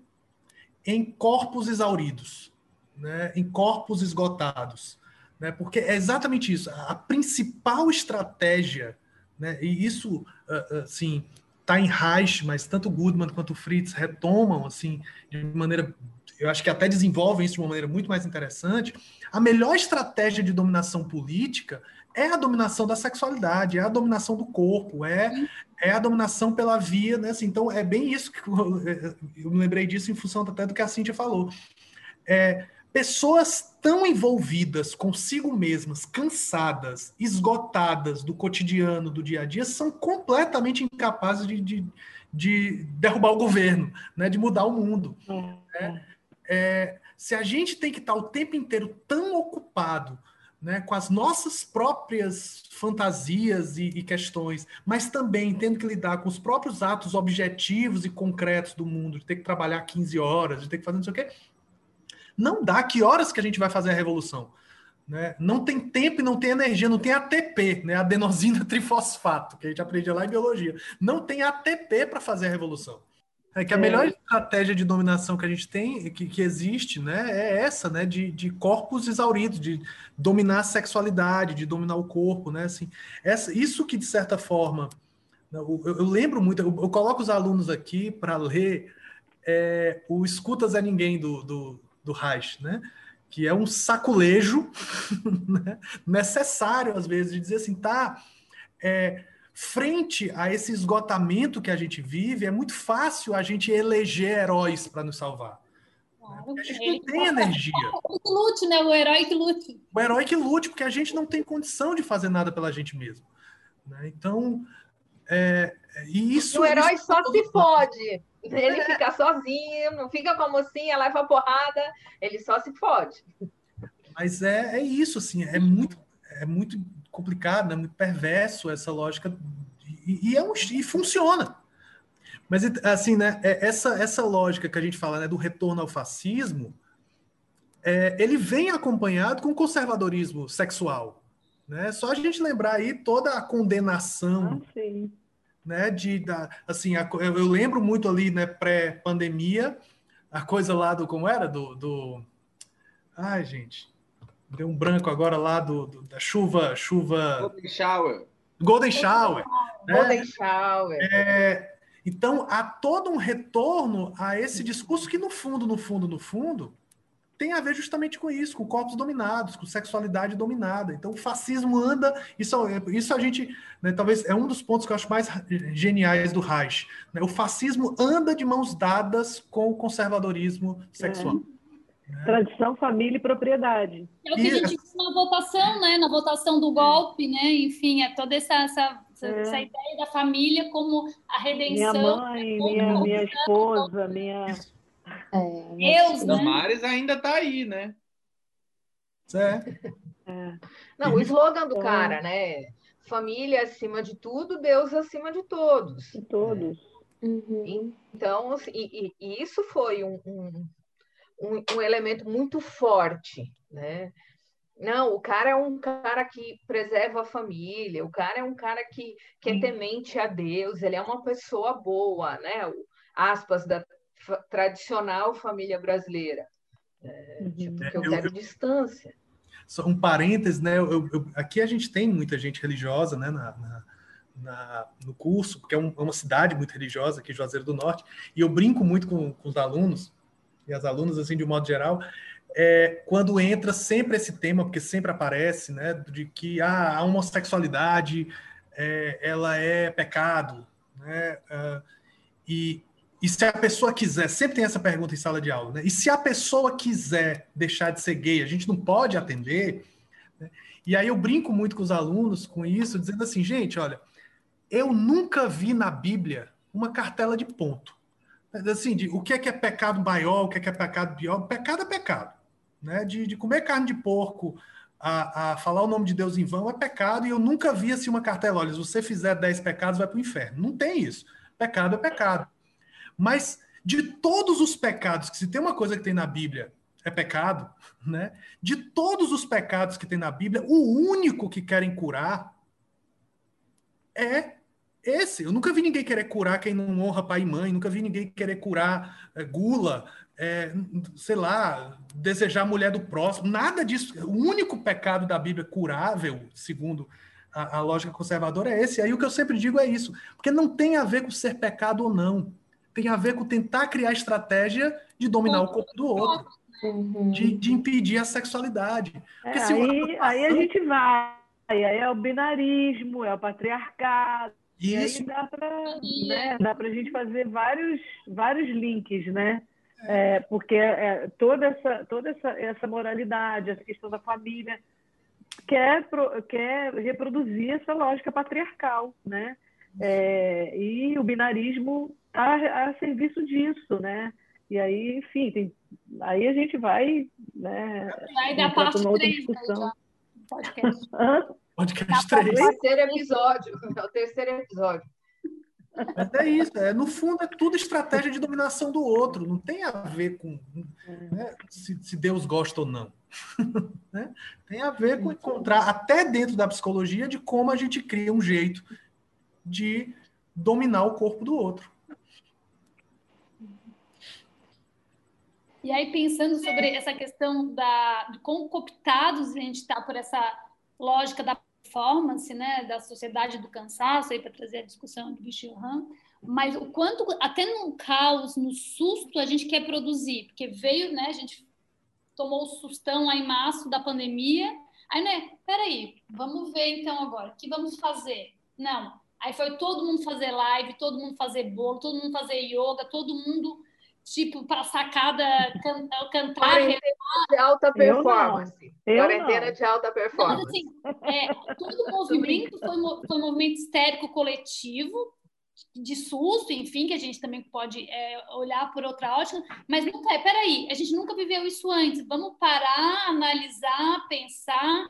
em corpos exauridos, né? em corpos esgotados. Né? Porque é exatamente isso. A principal estratégia, né? e isso ah, ah, assim, está em Reich, mas tanto Goodman quanto Fritz retomam assim, de maneira, eu acho que até desenvolvem isso de uma maneira muito mais interessante. A melhor estratégia de dominação política é a dominação da sexualidade, é a dominação do corpo, é, é a dominação pela via, né? Assim, então é bem isso que eu, [LAUGHS] eu, me lembrei disso em função até do que a Cintia falou. É, pessoas tão envolvidas consigo mesmas, cansadas, esgotadas do cotidiano, do dia a dia, são completamente incapazes de, de, de derrubar o governo, né? de mudar o mundo. Né? É, se a gente tem que estar o tempo inteiro tão ocupado né, com as nossas próprias fantasias e, e, questões, mas também tendo que lidar com os próprios atos objetivos e concretos do mundo, de ter que trabalhar 15 horas, de ter que fazer não sei o quê, não dá. Que horas que a gente vai fazer a revolução? Né? Não tem tempo e não tem energia, não tem ATP, né? adenosina trifosfato, que a gente aprendia lá em biologia. Não tem ATP para fazer a revolução. É que a é. melhor estratégia de dominação que a gente tem, que, que existe, né, é essa, né, de, de corpos exauridos, de dominar a sexualidade, de dominar o corpo, né, assim, essa, isso que de certa forma, né, eu, eu lembro muito, eu, eu, coloco os alunos aqui para ler é, o Escutas a Ninguém do, do, do Reich, né, que é um saculejo [LAUGHS] né, necessário às vezes de dizer assim, tá, é, frente a esse esgotamento que a gente vive, é muito fácil a gente eleger heróis para nos salvar. Claro, a gente não tem energia. [LAUGHS] O que lute, né? O herói que lute. O herói que lute, porque a gente não tem condição de fazer nada pela gente mesmo. Né? Então, é, e isso. o herói isso... só se fode. Ele é. fica sozinho, não fica com a mocinha, leva porrada, ele só se fode. Mas é, é isso, assim, é muito, é muito complicado, é muito perverso essa lógica, e, e, é um, e funciona. Mas, assim, né, é, essa, essa lógica que a gente fala né, do retorno ao fascismo, é, ele vem acompanhado com conservadorismo sexual. Né? Só a gente lembrar aí toda a condenação ah, né, de, da, assim, a, eu, eu, lembro muito ali, né, pré-pandemia, a coisa lá do, como era? Do, do, ai, gente, deu um branco agora lá do, do da chuva, chuva... Golden Shower. Golden Shower. Né? Golden Shower. É, então, há todo um retorno a esse discurso que, no fundo, no fundo, no fundo, tem a ver justamente com isso, com corpos dominados, com sexualidade dominada. Então, o fascismo anda. Isso, isso a gente. Né, talvez é um dos pontos que eu acho mais geniais do Reich. Né? O fascismo anda de mãos dadas com o conservadorismo sexual. É. Tradição, família e propriedade. É o que a gente viu na votação, né? Na votação do golpe, né? Enfim, é toda essa, essa, é. essa ideia da família como a redenção. Minha mãe, minha, minha esposa, minha é, Deus, né? Damares ainda está aí, né? É. é. Não, o slogan do é. cara, né? Família acima de tudo, Deus acima de todos. De todos. Uhum. Então, assim, e, e, isso foi um, um, um, um elemento muito forte, né? Não, o cara é um cara que preserva a família, o cara é um cara que, que é temente a Deus, ele é uma pessoa boa, né? O, aspas da tradicional família brasileira. É, uhum. tipo, que eu, eu quero eu, distância. Só um parênteses, né? Eu, aqui a gente tem muita gente religiosa, né? Na, na, na, no curso, porque é, um, é, uma cidade muito religiosa aqui, Juazeiro do Norte, e eu brinco muito com, com os alunos e as alunas, assim, de um modo geral, é, quando entra sempre esse tema, porque sempre aparece, né? De que ah, a homossexualidade é, ela é pecado, né? Uh, e e se a pessoa quiser, sempre tem essa pergunta em sala de aula, né? E se a pessoa quiser deixar de ser gay, a gente não pode atender? Né? E aí eu brinco muito com os alunos com isso, dizendo assim, gente, olha, eu nunca vi na Bíblia uma cartela de ponto. Assim, de o que é que é pecado maior, o que é que é pecado pior. Pecado é pecado. Né? De, de comer carne de porco, a, a, falar o nome de Deus em vão é pecado, e eu nunca vi assim uma cartela, olha, se você fizer 10 pecados, vai para o inferno. Não tem isso. Pecado é pecado. Mas de todos os pecados, que se tem uma coisa que tem na Bíblia é pecado, né? De todos os pecados que tem na Bíblia, o único que querem curar é esse. Eu nunca vi ninguém querer curar quem não honra pai e mãe, nunca vi ninguém querer curar é, gula, é, sei lá, desejar a mulher do próximo, nada disso. O único pecado da Bíblia curável, segundo a, a lógica conservadora, é esse. Aí o que eu sempre digo é isso, porque não tem a ver com ser pecado ou não tem a ver com tentar criar estratégia de dominar o corpo do outro, uhum. de, de, impedir a sexualidade. É, aí, aí a gente vai, aí é o binarismo, é o patriarcado. Isso. E aí dá para né, dá a gente fazer vários, vários links, né? É, porque é, toda, essa, toda essa, essa moralidade, essa questão da família, quer, quer reproduzir essa lógica patriarcal, né? É, e o binarismo está a serviço disso, né? E aí, enfim, tem, aí a gente vai, né? Aí da parte uma outra 3, discussão. Podcast. [LAUGHS] Podcast 3. É o terceiro episódio. [LAUGHS] É o terceiro episódio. Mas é isso, é, no fundo é tudo estratégia de dominação do outro, não tem a ver com né, se, se, Deus gosta ou não. [LAUGHS] né? Tem a ver com encontrar, até dentro da psicologia, de como a gente cria um jeito de dominar o corpo do outro. E aí, pensando sobre essa questão da, de quão cooptados a gente está por essa lógica da performance, né, da sociedade do cansaço, para trazer a discussão do Bichohan, mas o quanto, até no caos, no susto, a gente quer produzir, porque veio, né, a gente tomou o sustão lá em março da pandemia, aí, né, peraí, vamos ver então agora, o que vamos fazer? Não, Aí foi todo mundo fazer live, todo mundo fazer bolo, todo mundo fazer yoga, todo mundo tipo para sacada cantar, cantar Quarentena de alta performance. Eu não. Eu Quarentena não. de alta Mas, performance. assim, é, todo o movimento foi, foi um movimento histérico coletivo, de susto, enfim, que a gente também pode é, olhar por outra ótica, mas nunca é, peraí, a gente nunca viveu isso antes, vamos parar, analisar, pensar,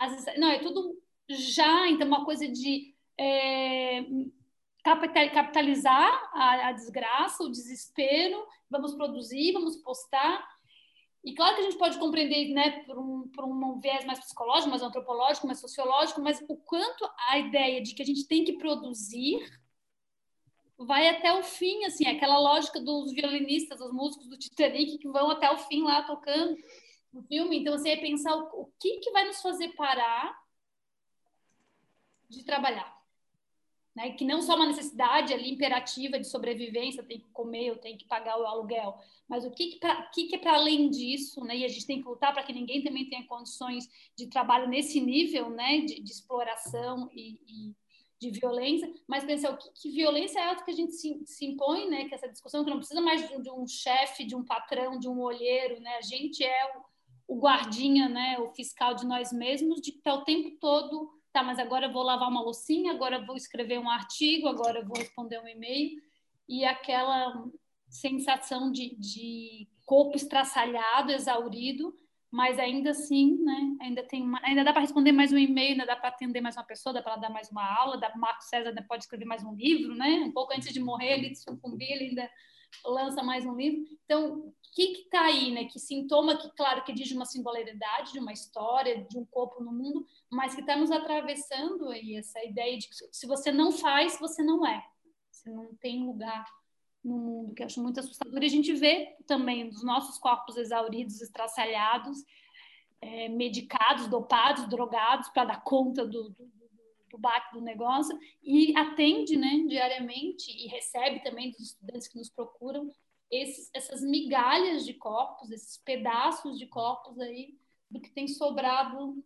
as- não, é tudo já, então uma coisa de é, capitalizar a, a desgraça, o desespero, vamos produzir, vamos postar, e claro que a gente pode compreender, né, por um, por um viés mais psicológico, mais antropológico, mais sociológico, mas o quanto a ideia de que a gente tem que produzir vai até o fim, assim, aquela lógica dos violinistas, dos músicos do Titanic que vão até o fim lá tocando no filme. Então, você é pensar o, o que, que vai nos fazer parar de trabalhar. Né? Que não só uma necessidade ali imperativa de sobrevivência, tem que comer, eu tenho que pagar o aluguel, mas o que, que, pra, que, que é para além disso, né? E a gente tem que lutar para que ninguém também tenha condições de trabalho nesse nível, né? De, de exploração e, e, de violência, mas pensar o que, que violência é essa que a gente se, se, impõe, né? Que essa discussão que não precisa mais de, de um chefe, de um patrão, de um olheiro, né? A gente é o, o guardinha, né? O fiscal de nós mesmos, de estar o tempo todo tá, mas agora eu vou lavar uma loucinha, agora eu vou escrever um artigo, agora eu vou responder um e-mail, e aquela sensação de, de corpo estraçalhado, exaurido, mas ainda assim, né, ainda tem uma, ainda dá para responder mais um e-mail, ainda dá para atender mais uma pessoa, dá para dar mais uma aula, dá Marco César ainda pode escrever mais um livro, né? Um pouco antes de morrer, ele sucumbir, ele ainda lança mais um livro. Então, o que está aí, né? Que sintoma que, claro, que diz de uma singularidade, de uma história, de um corpo no mundo, mas que está nos atravessando aí essa ideia de que se você não faz, você não é. Você não tem lugar no mundo, que eu acho muito assustador. E a gente vê também os nossos corpos exauridos, estraçalhados, é, medicados, dopados, drogados para dar conta do, do, do baque do negócio e atende né, diariamente e recebe também dos estudantes que nos procuram esses, essas migalhas de corpos, esses pedaços de corpos aí do que tem sobrado.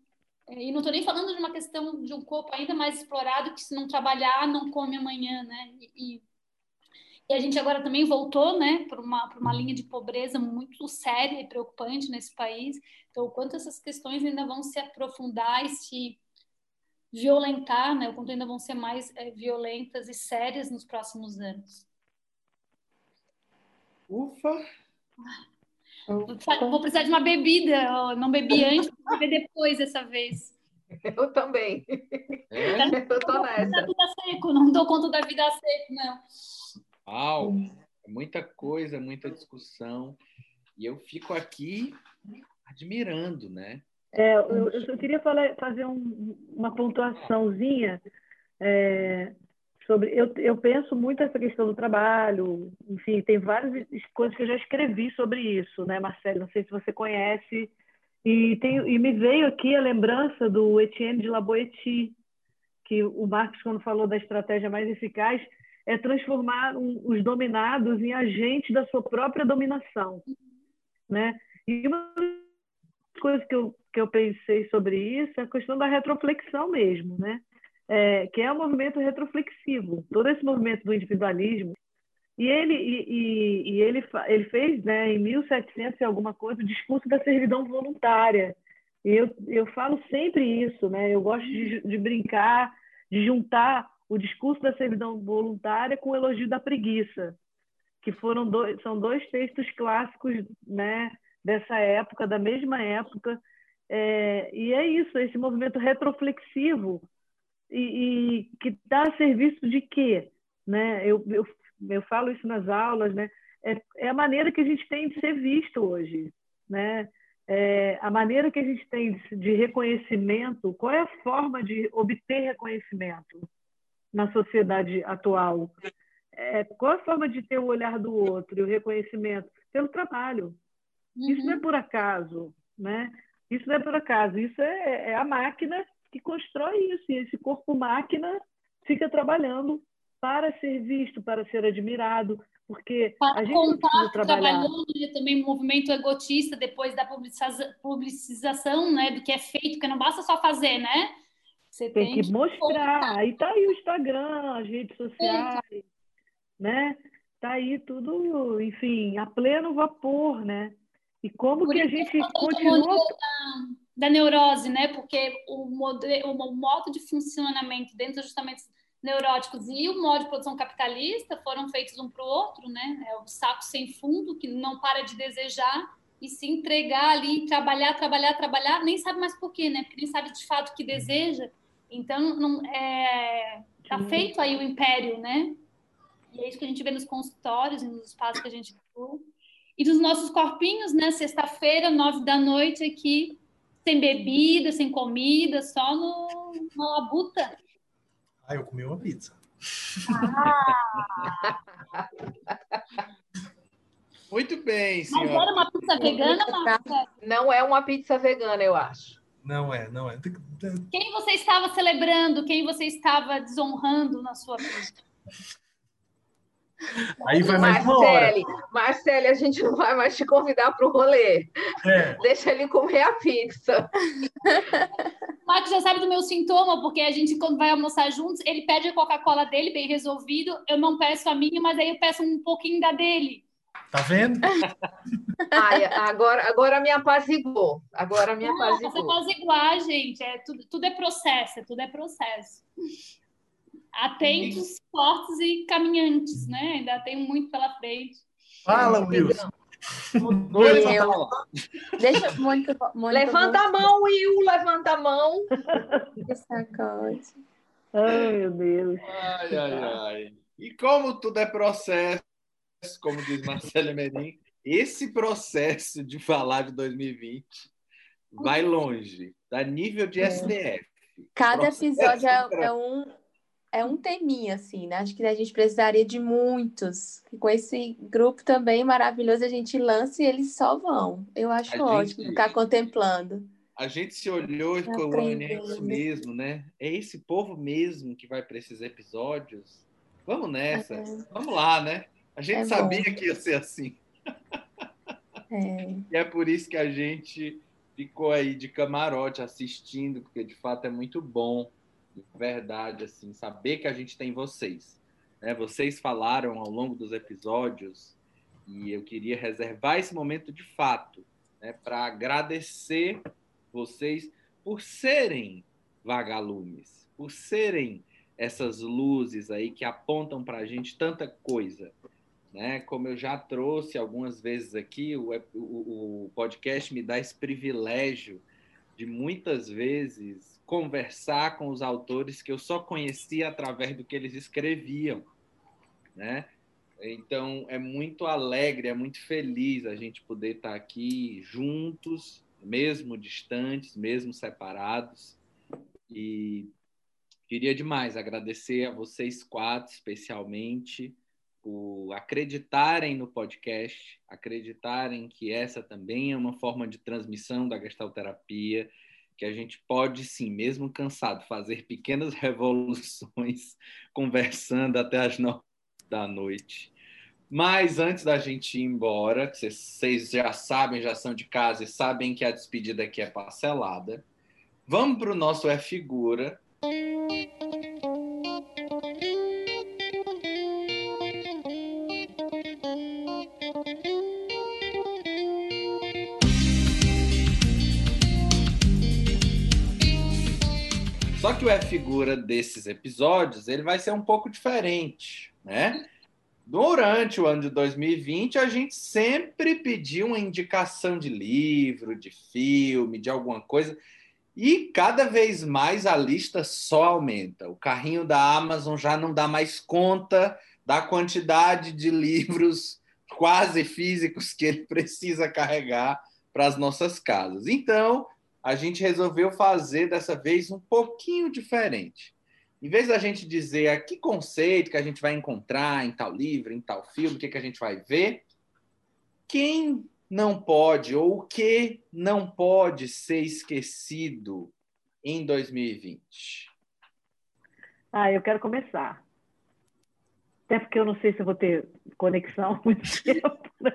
É, e não estou nem falando de uma questão de um corpo ainda mais explorado que se não trabalhar não come amanhã, né? E, e a gente agora também voltou, né, para uma, uma linha de pobreza muito séria e preocupante nesse país. Então, o quanto essas questões ainda vão se aprofundar e se violentar, né? O quanto ainda vão ser mais é, violentas e sérias nos próximos anos. Ufa! Vou precisar de uma bebida. Eu não bebi [LAUGHS] antes, vou beber depois dessa vez. Eu também. É? [LAUGHS] Eu tô nessa. Da vida seco, não dou conta da vida seco, não. Uau! Muita coisa, muita discussão. E eu fico aqui admirando, né? É, eu, eu queria falar, fazer um, uma pontuaçãozinha é, sobre. Eu, eu penso muito essa questão do trabalho, enfim, tem várias coisas que eu já escrevi sobre isso, né, Marcelo? Não sei se você conhece. E, tem, e me veio aqui a lembrança do Etienne de Laboeti, que o Marx, quando falou da estratégia mais eficaz, é transformar um, os dominados em agentes da sua própria dominação. Né? E uma coisas que eu, que eu pensei sobre isso é a questão da retroflexão mesmo, né? É, que é um movimento retroflexivo. Todo esse movimento do individualismo. E ele, e, e, ele, ele fez, né, em 1700 e alguma coisa, o discurso da servidão voluntária. E eu, eu falo sempre isso, né? Eu gosto de, de brincar, de juntar o discurso da servidão voluntária com o elogio da preguiça, que foram dois, são dois textos clássicos, né, dessa época, da mesma época. É, e é isso, esse movimento retroflexivo e, e que está a serviço de quê? Né? Eu, eu, eu falo isso nas aulas, né? É, é, a maneira que a gente tem de ser visto hoje, né? É, a maneira que a gente tem de, de reconhecimento, qual é a forma de obter reconhecimento na sociedade atual? É, qual a forma de ter o olhar do outro e o reconhecimento? Pelo trabalho. Uhum. Isso não é por acaso, né? Isso não é por acaso, isso é, é a máquina que constrói isso. E esse corpo-máquina fica trabalhando para ser visto, para ser admirado, porque para a gente trabalhar. trabalhando né, também um movimento egotista depois da publicização, né, do que é feito, porque não basta só fazer, né? Você Tem que mostrar. contar. Aí tá aí o Instagram, as redes sociais, né? Tá aí tudo, enfim, a pleno vapor, né? E como Por que a gente continua modelo da, da neurose, né? Porque o, mode- o modo de funcionamento dentro dos ajustamentos neuróticos e o modo de produção capitalista foram feitos um para o outro, né? É o saco sem fundo que não para de desejar e se entregar ali, trabalhar, trabalhar, trabalhar, nem sabe mais por quê, né? Porque nem sabe de fato o que deseja. Então, não, é, tá Sim. feito aí o império, né? E é isso que a gente vê nos consultórios e nos espaços que a gente atua. E dos nossos corpinhos, né? Sexta-feira, nove da noite aqui, sem bebida, sem comida, só no, na labuta. Ah, eu comi uma pizza. [LAUGHS] Muito bem, Mas senhora. era uma pizza vegana, Marcelo? Não é uma pizza vegana, eu acho. Não é, não é. Quem você estava celebrando? Quem você estava desonrando na sua vida? Aí vai mais uma hora. Marcele, Marcele, a gente não vai mais te convidar para o rolê. É, Deixa ele comer a pizza. O Marcos já sabe do meu sintoma, porque a gente, quando vai almoçar juntos, ele pede a Coca-Cola dele, bem resolvido. Eu não peço a minha, mas aí eu peço um pouquinho da dele. tá vendo? [LAUGHS] Ai, agora, agora me apazigou. Agora me Não, você apazigou. pode igual, gente. É, tudo, tudo é processo, tudo é processo. Atentos, fortes e caminhantes, né? Ainda tem muito pela frente. Fala, Wilson. Deixa, Mônica, Mônica Levanta a mão, Will, levanta a mão. Que sacode. Ai, meu Deus. Ai, ai, ai. E como tudo é processo, como diz Marcelo Merim, esse processo de falar de 2020 vai longe, dá nível de STF. Cada Processo episódio é, é um, é um teminha, assim, né? Acho que a gente precisaria de muitos. E com esse grupo também maravilhoso, a gente lança e eles só vão. Eu acho A ótimo gente- ficar contemplando. A gente se olhou e ficou, Aprendendo. "Ué, é isso mesmo, né? É esse povo mesmo que vai para esses episódios? Vamos nessa. É. Vamos lá, né? A gente É bom. sabia que ia ser assim. É, [LAUGHS] E é por isso que a gente ficou aí de camarote assistindo, porque de fato é muito bom, verdade, assim, saber que a gente tem vocês. né? Vocês falaram ao longo dos episódios e eu queria reservar esse momento de fato né, para agradecer vocês por serem vagalumes, por serem essas luzes aí que apontam para a gente tanta coisa né? Como eu já trouxe algumas vezes aqui, o, o, o podcast me dá esse privilégio de muitas vezes conversar com os autores que eu só conhecia através do que eles escreviam, né? Então é muito alegre, é muito feliz a gente poder estar aqui juntos, mesmo distantes, mesmo separados. E queria demais agradecer a vocês quatro, especialmente, por acreditarem no podcast, acreditarem que essa também é uma forma de transmissão da gestalterapia, que a gente pode sim, mesmo cansado, fazer pequenas [LAUGHS] revoluções conversando até as nove da noite. Mas antes da gente ir embora, que vocês já sabem, já são de casa e sabem que a despedida aqui é parcelada, vamos para o nosso É Figura. Só que o É Figura desses episódios, ele vai ser um pouco diferente, né? Durante o ano de 2020, a gente sempre pediu uma indicação de livro, de filme, de alguma coisa, e cada vez mais a lista só aumenta. O carrinho da Amazon já não dá mais conta da quantidade de livros quase físicos que ele precisa carregar para as nossas casas. Então, a gente resolveu fazer dessa vez um pouquinho diferente. Em vez da gente dizer a que conceito que a gente vai encontrar em tal livro, em tal filme, o que, que a gente vai ver, quem não pode ou o que não pode ser esquecido em 2020? Ah, eu quero começar. Até porque eu não sei se eu vou ter conexão muito [LAUGHS] tempo. Né?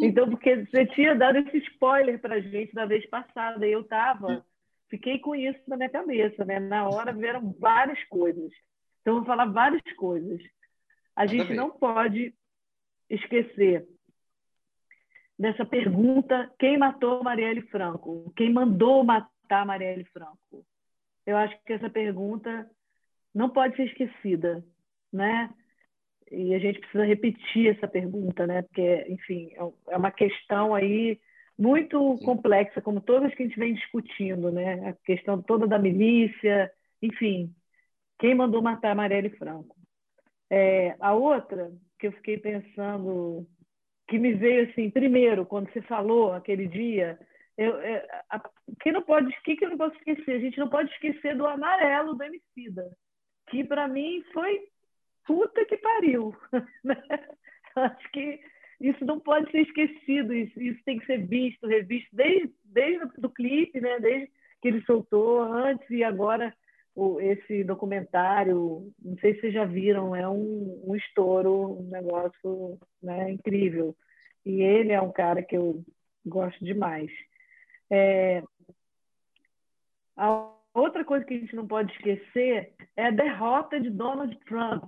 Então, porque você tinha dado esse spoiler para gente na vez passada, e eu estava fiquei com isso na minha cabeça, né? Na hora vieram várias coisas. Então, eu vou falar várias coisas. A gente não pode esquecer dessa pergunta: quem matou Marielle Franco? Quem mandou matar Marielle Franco? Eu acho que essa pergunta não pode ser esquecida, né? E a gente precisa repetir essa pergunta, né? Porque, enfim, é, é uma questão aí muito Sim. complexa, como todas que a gente vem discutindo, né? A questão toda da milícia, enfim, quem mandou matar Marielle Franco? É, a outra que eu fiquei pensando, que me veio assim, primeiro, quando você falou aquele dia, eu, é, a, que não pode, que que eu não posso esquecer? A gente não pode esquecer do amarelo do Emicida, que para mim foi puta que pariu. [LAUGHS] Né? Acho que isso não pode ser esquecido, isso, isso tem que ser visto, revisto, desde, desde o clipe, né? desde que ele soltou, antes e agora o, esse documentário, não sei se vocês já viram, é um, um estouro, um negócio né, incrível. E ele é um cara que eu gosto demais. É, a outra coisa que a gente não pode esquecer é a derrota de Donald Trump.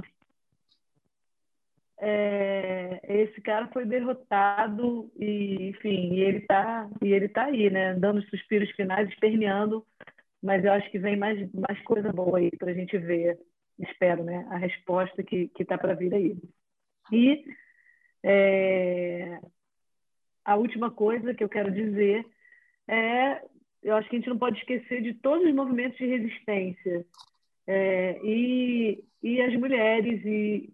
É, esse cara foi derrotado e, enfim, e ele está e ele tá aí, né, dando os suspiros finais, esperneando, mas eu acho que vem mais mais coisa boa aí para a gente ver, espero, né, a resposta que que está para vir aí. E é, a última coisa que eu quero dizer é, eu acho que a gente não pode esquecer de todos os movimentos de resistência é, e, e as mulheres e,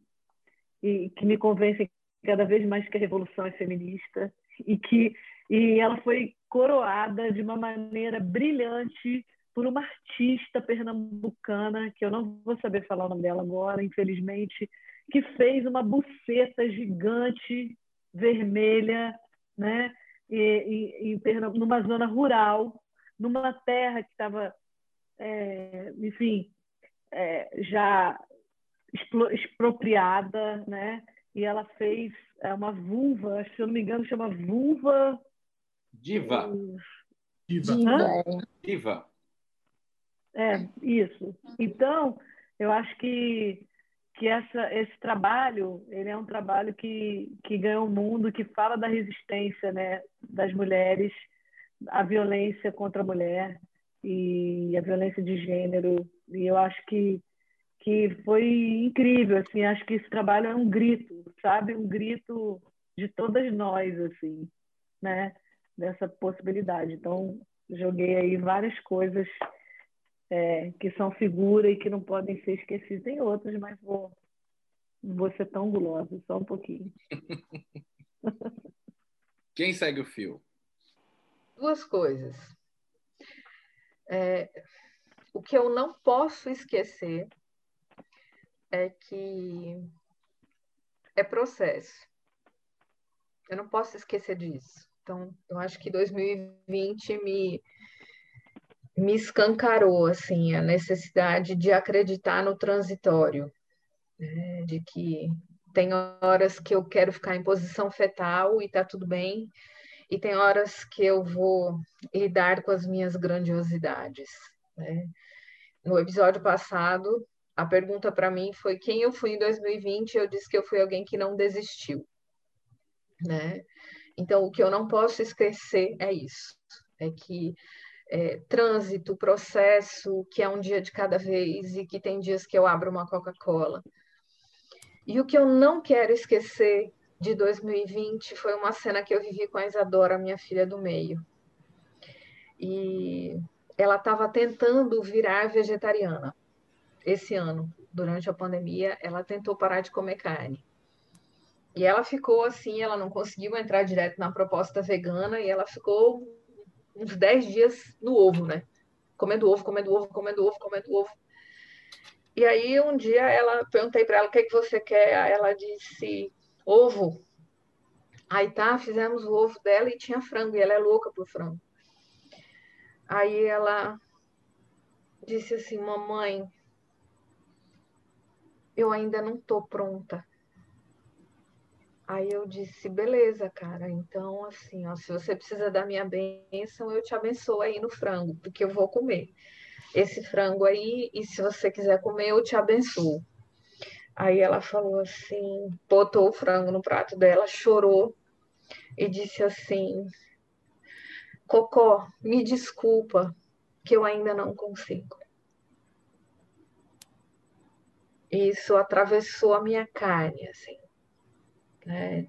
e que me convencem cada vez mais que a revolução é feminista e que e ela foi coroada de uma maneira brilhante por uma artista pernambucana que eu não vou saber falar o nome dela agora, infelizmente, que fez uma buceta gigante vermelha, né? e, e, numa zona rural, numa terra que estava, é, enfim, é, já expropriada, né? E ela fez é, uma vulva, se eu não me engano, chama vulva. Diva. Diva. Diva. Diva. É, isso. Então, eu acho que que essa, esse trabalho ele é um trabalho que, que ganha o um mundo, que fala da resistência né, das mulheres, a violência contra a mulher e a violência de gênero. E eu acho que, que foi incrível, assim, acho que esse trabalho é um grito, sabe? Um grito de todas nós, assim, né? Dessa possibilidade. Então, joguei aí várias coisas é, que são figura e que não podem ser esquecidas. Tem outras, mas vou, vou ser tão gulosa, só um pouquinho. [LAUGHS] Quem segue o fio? Duas coisas. É, o que eu não posso esquecer é que é processo. Eu não posso esquecer disso. Então, eu acho que 2020 me me escancarou assim a necessidade de acreditar no transitório, né? de que tem horas que eu quero ficar em posição fetal e tá tudo bem, e tem horas que eu vou lidar com as minhas grandiosidades. Né? No episódio passado, a pergunta para mim foi quem eu fui em 2020, eu disse que eu fui alguém que não desistiu, né? Então, o que eu não posso esquecer é isso, é que é, trânsito, processo, que é um dia de cada vez e que tem dias que eu abro uma Coca-Cola. E o que eu não quero esquecer de 2020 foi uma cena que eu vivi com a Isadora, minha filha do meio. E ela estava tentando virar vegetariana esse ano, durante a pandemia, ela tentou parar de comer carne. E ela ficou assim, ela não conseguiu entrar direto na proposta vegana e ela ficou uns 10 dias no ovo, né? Comendo ovo, comendo ovo, comendo ovo, comendo ovo. E aí um dia ela perguntei para ela o que, é que você quer, ela disse ovo. Aí tá, fizemos o ovo dela e tinha frango, e ela é louca por frango. Aí ela disse assim, mamãe, eu ainda não tô pronta. Aí eu disse, beleza, cara. Então, assim, ó, se você precisa da minha bênção, eu te abençoo aí no frango, porque eu vou comer esse frango aí, e se você quiser comer, eu te abençoo. Aí ela falou assim, botou o frango no prato dela, chorou e disse assim: Cocó, me desculpa, que eu ainda não consigo. Isso atravessou a minha carne, assim. Né?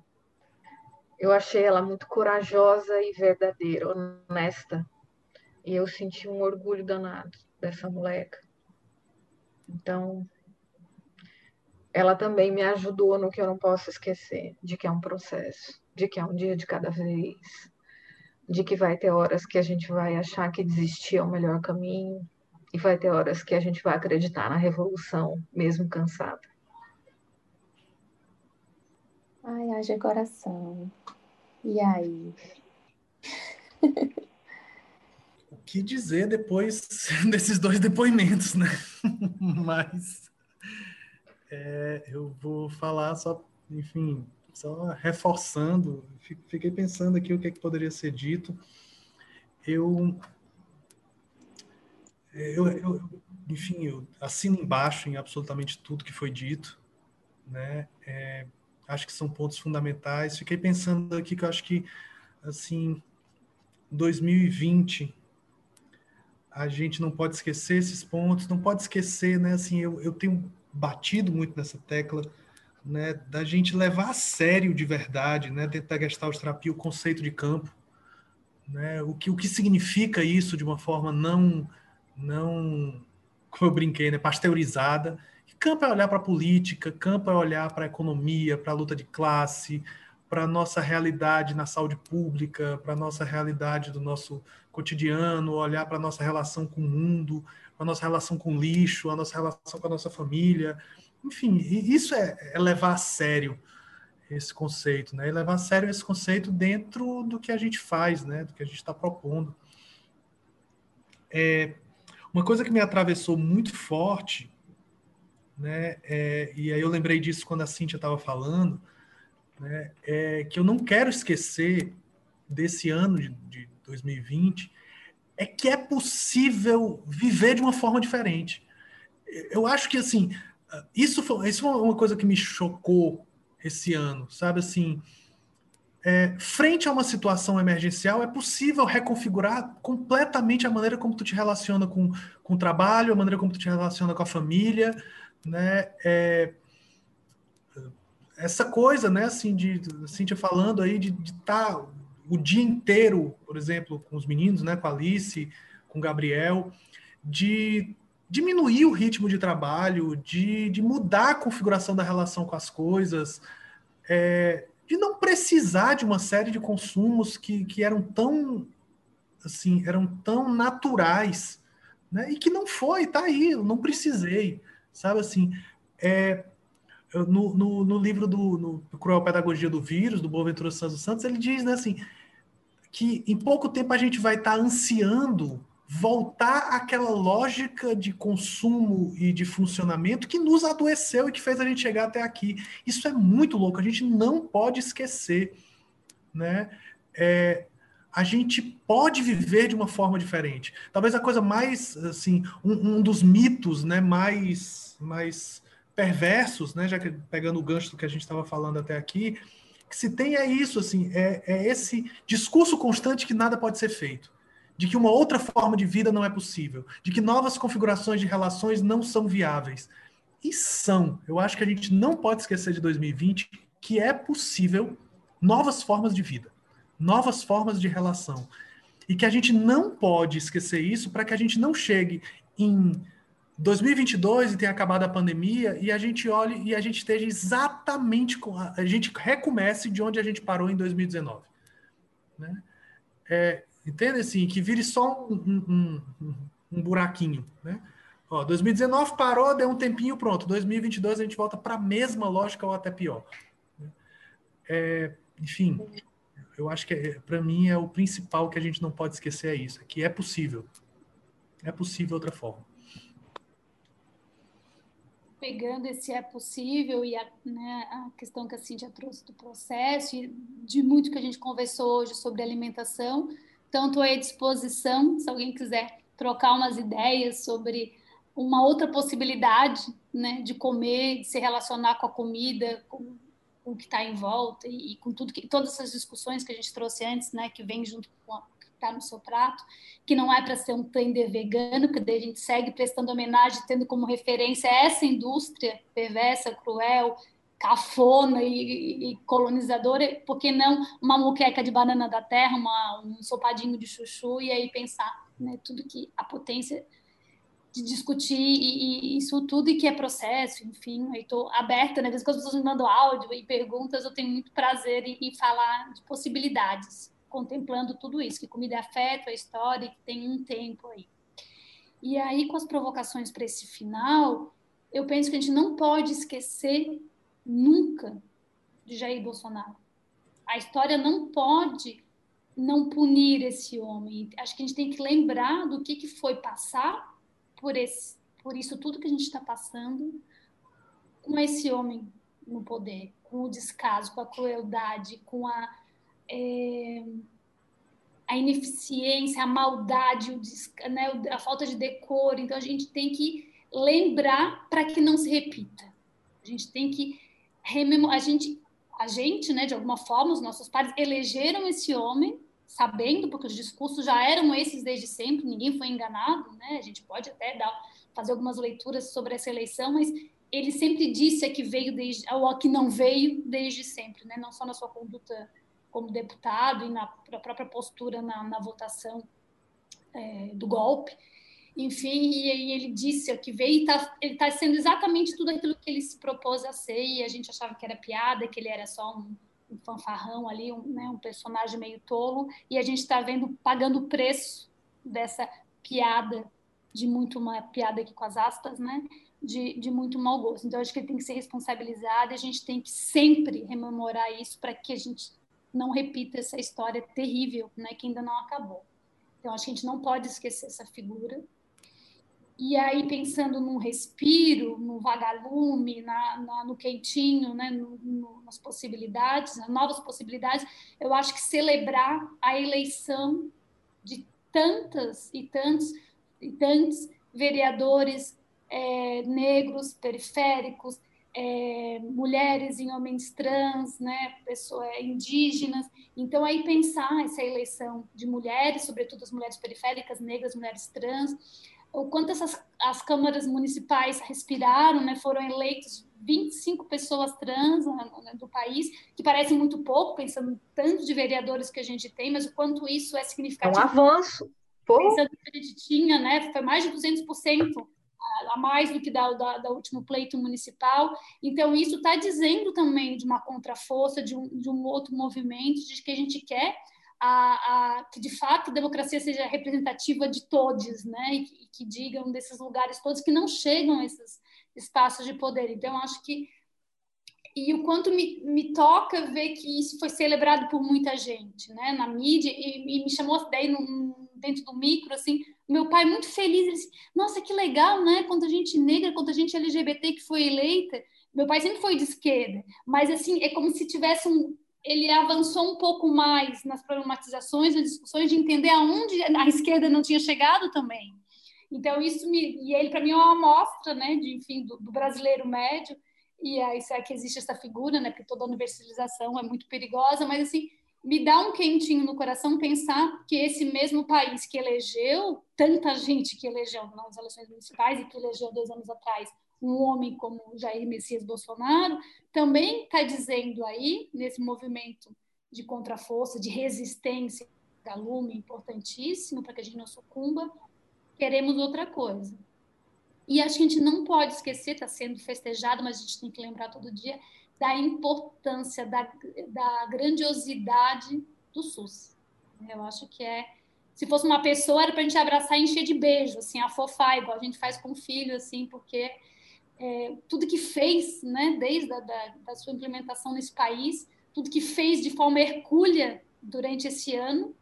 Eu achei ela muito corajosa e verdadeira, honesta. E eu senti um orgulho danado dessa moleca. Então, ela também me ajudou no que eu não posso esquecer, de que é um processo, de que é um dia de cada vez, de que vai ter horas que a gente vai achar que desistir é o melhor caminho, e vai ter horas que a gente vai acreditar na revolução, mesmo cansada. Ai, haja coração. E aí? o que dizer depois [LAUGHS] desses dois depoimentos, né? [LAUGHS] Mas é, eu vou falar só, enfim, só reforçando. Fiquei pensando aqui o que, é que poderia ser dito. Eu, eu, eu, enfim, eu assino embaixo em absolutamente tudo que foi dito, né? É, acho que são pontos fundamentais. Fiquei pensando aqui que eu acho que, assim, 2020 a gente não pode esquecer esses pontos, não pode esquecer, né? Assim, eu, eu tenho batido muito nessa tecla, né? Da gente levar a sério de verdade, né? Dentro da Gestalt o conceito de campo, né? O que o que significa isso de uma forma não não como eu brinquei, né? Pasteurizada. Campo é olhar para a política, campo é olhar para a economia, para a luta de classe, para a nossa realidade na saúde pública, para a nossa realidade do nosso cotidiano, olhar para a nossa relação com o mundo, para a nossa relação com o lixo, a nossa relação com a nossa família. Enfim, isso é, é levar a sério esse conceito, né? E levar a sério esse conceito dentro do que a gente faz, né? Do que a gente está propondo. É, uma coisa que me atravessou muito forte, né? É, e aí eu lembrei disso quando a Cíntia estava falando, né, é, que eu não quero esquecer desse ano de, de 2020 é que é possível viver de uma forma diferente. Eu acho que assim isso foi, isso foi uma coisa que me chocou esse ano, sabe assim. É, frente a uma situação emergencial, é possível reconfigurar completamente a maneira como tu te relaciona com, com o trabalho, a maneira como tu te relaciona com a família, né? É, essa coisa, né, assim, de Cíntia falando aí de estar tá o dia inteiro, por exemplo, com os meninos, né, com a Alice, com o Gabriel, de diminuir o ritmo de trabalho, de, de mudar a configuração da relação com as coisas, é, de não precisar de uma série de consumos que, que eram tão assim, eram tão naturais, né? E que não foi, tá aí, eu não precisei, sabe assim, é, no, no, no, livro do no Cruel Pedagogia do Vírus, do Boaventura Santos Santos, ele diz né, assim, que em pouco tempo a gente vai estar tá ansiando voltar àquela lógica de consumo e de funcionamento que nos adoeceu e que fez a gente chegar até aqui. Isso é muito louco, a gente não pode esquecer. Né? É, a gente pode viver de uma forma diferente. Talvez a coisa mais, assim, um, um dos mitos né, mais, mais perversos, né, já que pegando o gancho do que a gente estava falando até aqui, que se tem é isso, assim, é, é esse discurso constante que nada pode ser feito, de que uma outra forma de vida não é possível, de que novas configurações de relações não são viáveis. E são. Eu acho que a gente não pode esquecer de 2020 que é possível novas formas de vida, novas formas de relação. E que a gente não pode esquecer isso para que a gente não chegue em 2022 e tem acabado a pandemia e a gente olhe e a gente esteja exatamente com a, a gente recomece de onde a gente parou em 2019, né? É, entende assim que vire só um, um, um, buraquinho, né? Ó, 2019 parou, deu um tempinho, pronto. 2022 a gente volta para a mesma lógica ou até pior. Né? É, enfim, eu acho que é, para mim é o principal que a gente não pode esquecer é isso, é que é possível, é possível outra forma. pegando esse é possível e a, né, a questão que a Cintia trouxe do processo e de muito que a gente conversou hoje sobre alimentação, então estou à disposição, se alguém quiser trocar umas ideias sobre uma outra possibilidade né, de comer, de se relacionar com a comida, com, com o que está em volta e, e, com tudo que todas essas discussões que a gente trouxe antes, né, que vem junto com a, está no seu prato, que não é para ser um tender vegano, porque daí a gente segue prestando homenagem, tendo como referência essa indústria perversa, cruel, cafona e, e colonizadora, por que não uma muqueca de banana da terra, uma, um sopadinho de chuchu, e aí pensar né, tudo que a potência de discutir e, e, isso tudo e que é processo, enfim, eu estou aberta, né? Às vezes quando as pessoas me mandam áudio e perguntas, eu tenho muito prazer em, em falar de possibilidades contemplando tudo isso, que comida é afeto, a história, que tem um tempo aí. E aí, com as provocações para esse final, eu penso que a gente não pode esquecer nunca de Jair Bolsonaro. A história não pode não punir esse homem. Acho que a gente tem que lembrar do que, que foi passar por, esse, por isso tudo que a gente está passando com esse homem no poder, com o descaso, com a crueldade, com a é, a ineficiência, a maldade, o, né, a falta de decoro. Então, a gente tem que lembrar para que não se repita. A gente tem que. A gente, a gente, né, de alguma forma, os nossos pais elegeram esse homem sabendo, porque os discursos já eram esses desde sempre, ninguém foi enganado, né? A gente pode até dar, fazer algumas leituras sobre essa eleição, mas ele sempre disse a que veio desde, ou a que não veio desde sempre, né? Não só na sua conduta como deputado e na própria postura na, na votação é, do golpe. Enfim, e, e ele disse que veio e tá, ele está sendo exatamente tudo aquilo que ele se propôs a ser, e a gente achava que era piada, que ele era só um, um fanfarrão ali, um, né, um personagem meio tolo, e a gente está vendo, pagando o preço dessa piada, de muito uma piada aqui com as aspas, né? De, de, muito mau gosto. Então, acho que ele tem que ser responsabilizado e a gente tem que sempre rememorar isso para que a gente não repita essa história terrível, né, que ainda não acabou. Então, acho que a gente não pode esquecer essa figura. E aí, pensando num respiro, no vagalume, na, na no quentinho, né, no, no, nas possibilidades, nas novas possibilidades, eu acho que celebrar a eleição de tantas e tantos e tantos vereadores é, negros, periféricos, é, mulheres em homens trans, né, pessoas indígenas. Então, aí pensar essa eleição de mulheres, sobretudo as mulheres periféricas, negras, mulheres trans, o quanto essas as câmaras municipais respiraram, né, foram eleitos 25 pessoas trans né, né, do país, que parecem muito pouco, pensando tanto de vereadores que a gente tem, mas o quanto isso é significativo. É um avanço. Pensando que a gente tinha, né, foi mais de 200% a mais do que da, da, da último pleito municipal. Então, isso está dizendo também de uma contraforça, de um, de um outro movimento, de que a gente quer a, a, que de fato a democracia seja representativa de todos, né? E que, que, digam desses lugares todos que não chegam a esses espaços de poder. Então, acho que. E o quanto me, me toca ver que isso foi celebrado por muita gente, né? Na mídia, e, e me chamou daí no, dentro do micro, assim, meu pai muito feliz, ele disse, nossa, que legal, né? Quanta gente negra, quanta gente LGBT que foi eleita. Meu pai sempre foi de esquerda, mas assim, é como se tivesse um, ele avançou um pouco mais nas problematizações, nas discussões de entender aonde a esquerda não tinha chegado também. Então isso me e ele para mim é uma amostra, né, de enfim do, do brasileiro médio e aí será que existe essa figura, né? Porque toda universalização é muito perigosa, mas assim me dá um quentinho no coração pensar que esse mesmo país que elegeu tanta gente que elegeu nas eleições municipais e que elegeu dois anos atrás um homem como Jair Messias Bolsonaro, também está dizendo aí, nesse movimento de contraforça, de resistência, galume importantíssimo para que a gente não sucumba, queremos outra coisa. E acho que a gente não pode esquecer, está sendo festejado, mas a gente tem que lembrar todo dia, da importância, da, da grandiosidade do SUS. Eu acho que é. Se fosse uma pessoa, era para a gente abraçar e encher de beijo, assim, afofar, igual a gente faz com o filho, assim, porque é, tudo que fez, né, desde a da, da sua implementação nesse país, tudo que fez de forma hercúlea durante esse ano,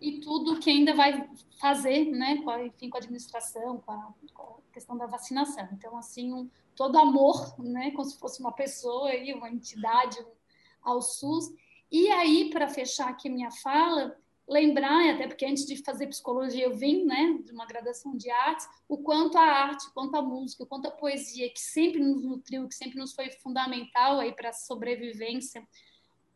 e tudo que ainda vai fazer, né, com a, enfim, com a administração, com a, com a questão da vacinação. Então, assim, um, todo amor, né, como se fosse uma pessoa aí, uma entidade ao SUS. E aí, para fechar aqui minha fala, lembrar, até porque antes de fazer psicologia eu vim, né, de uma graduação de artes, o quanto a arte, quanto a música, quanto a poesia, que sempre nos nutriu, que sempre nos foi fundamental para a sobrevivência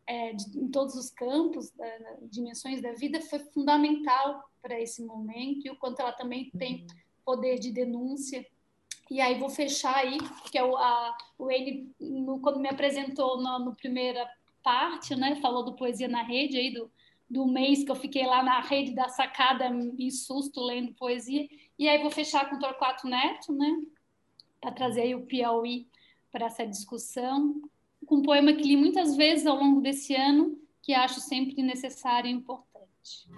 é, de, em todos os campos, da, dimensões da vida, foi fundamental para esse momento e o quanto ela também tem poder de denúncia. E aí vou fechar aí, porque é o, a, o N, no, quando me apresentou na primeira parte, né, falou do Poesia na Rede, aí do, do mês que eu fiquei lá na rede da sacada em susto lendo poesia. E aí vou fechar com o Torquato Neto, né? Para trazer aí o Piauí para essa discussão. Com um poema que li muitas vezes ao longo desse ano, que acho sempre necessário e importante.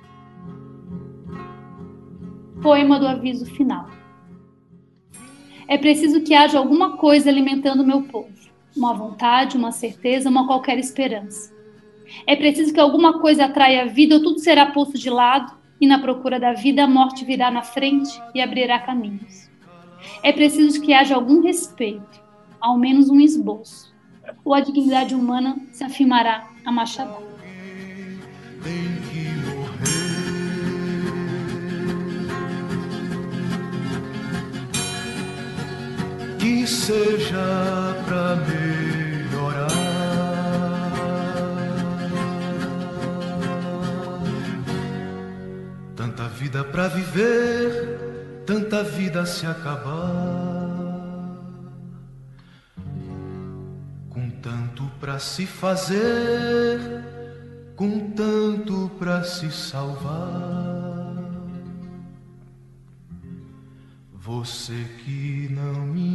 Poema do aviso final. É preciso que haja alguma coisa alimentando meu povo. Uma vontade, uma certeza, uma qualquer esperança é preciso que alguma coisa atraia a vida ou tudo será posto de lado e na procura da vida a morte virá na frente e abrirá caminhos. É preciso que haja algum respeito, ao menos um esboço, ou a dignidade humana se afirmará a machadada. Que seja pra mim vida para viver, tanta vida se acabar. Com tanto para se fazer, com tanto para se salvar. Você que não me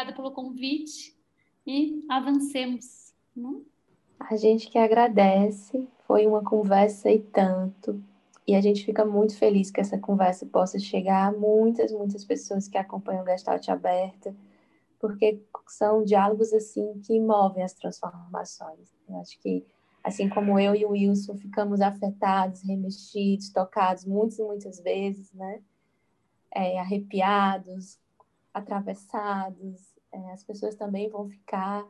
obrigada pelo convite e avancemos. Não? A gente que agradece, foi uma conversa e tanto. E a gente fica muito feliz que essa conversa possa chegar a muitas, muitas pessoas que acompanham Gestalt Aberta, porque são diálogos assim que movem as transformações. Eu acho que assim como eu e o Wilson ficamos afetados, remexidos, tocados muitas e muitas vezes, né? É, arrepiados, atravessados, é, as pessoas também vão ficar.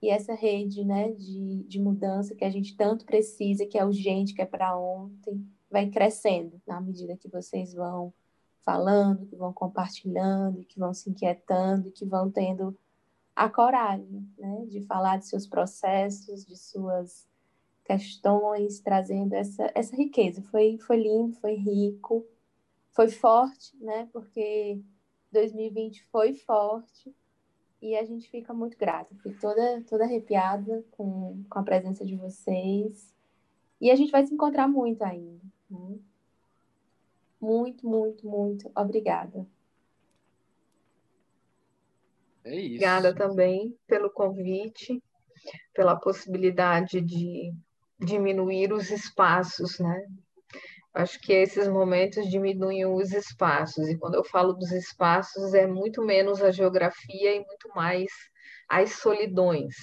E essa rede né, de, de mudança que a gente tanto precisa, que é urgente, que é para ontem, vai crescendo na medida que vocês vão falando, que vão compartilhando, que vão se inquietando, que vão tendo a coragem né, de falar de seus processos, de suas questões, trazendo essa, essa riqueza. Foi, foi lindo, foi rico, foi forte, né? Porque 2020 foi forte e a gente fica muito grata. Fico toda, toda arrepiada com, com a presença de vocês. E a gente vai se encontrar muito ainda. Né? Muito, muito, muito obrigada. É isso. Obrigada também pelo convite, pela possibilidade de diminuir os espaços, né? Acho que esses momentos diminuem os espaços, e quando eu falo dos espaços, é muito menos a geografia e muito mais as solidões.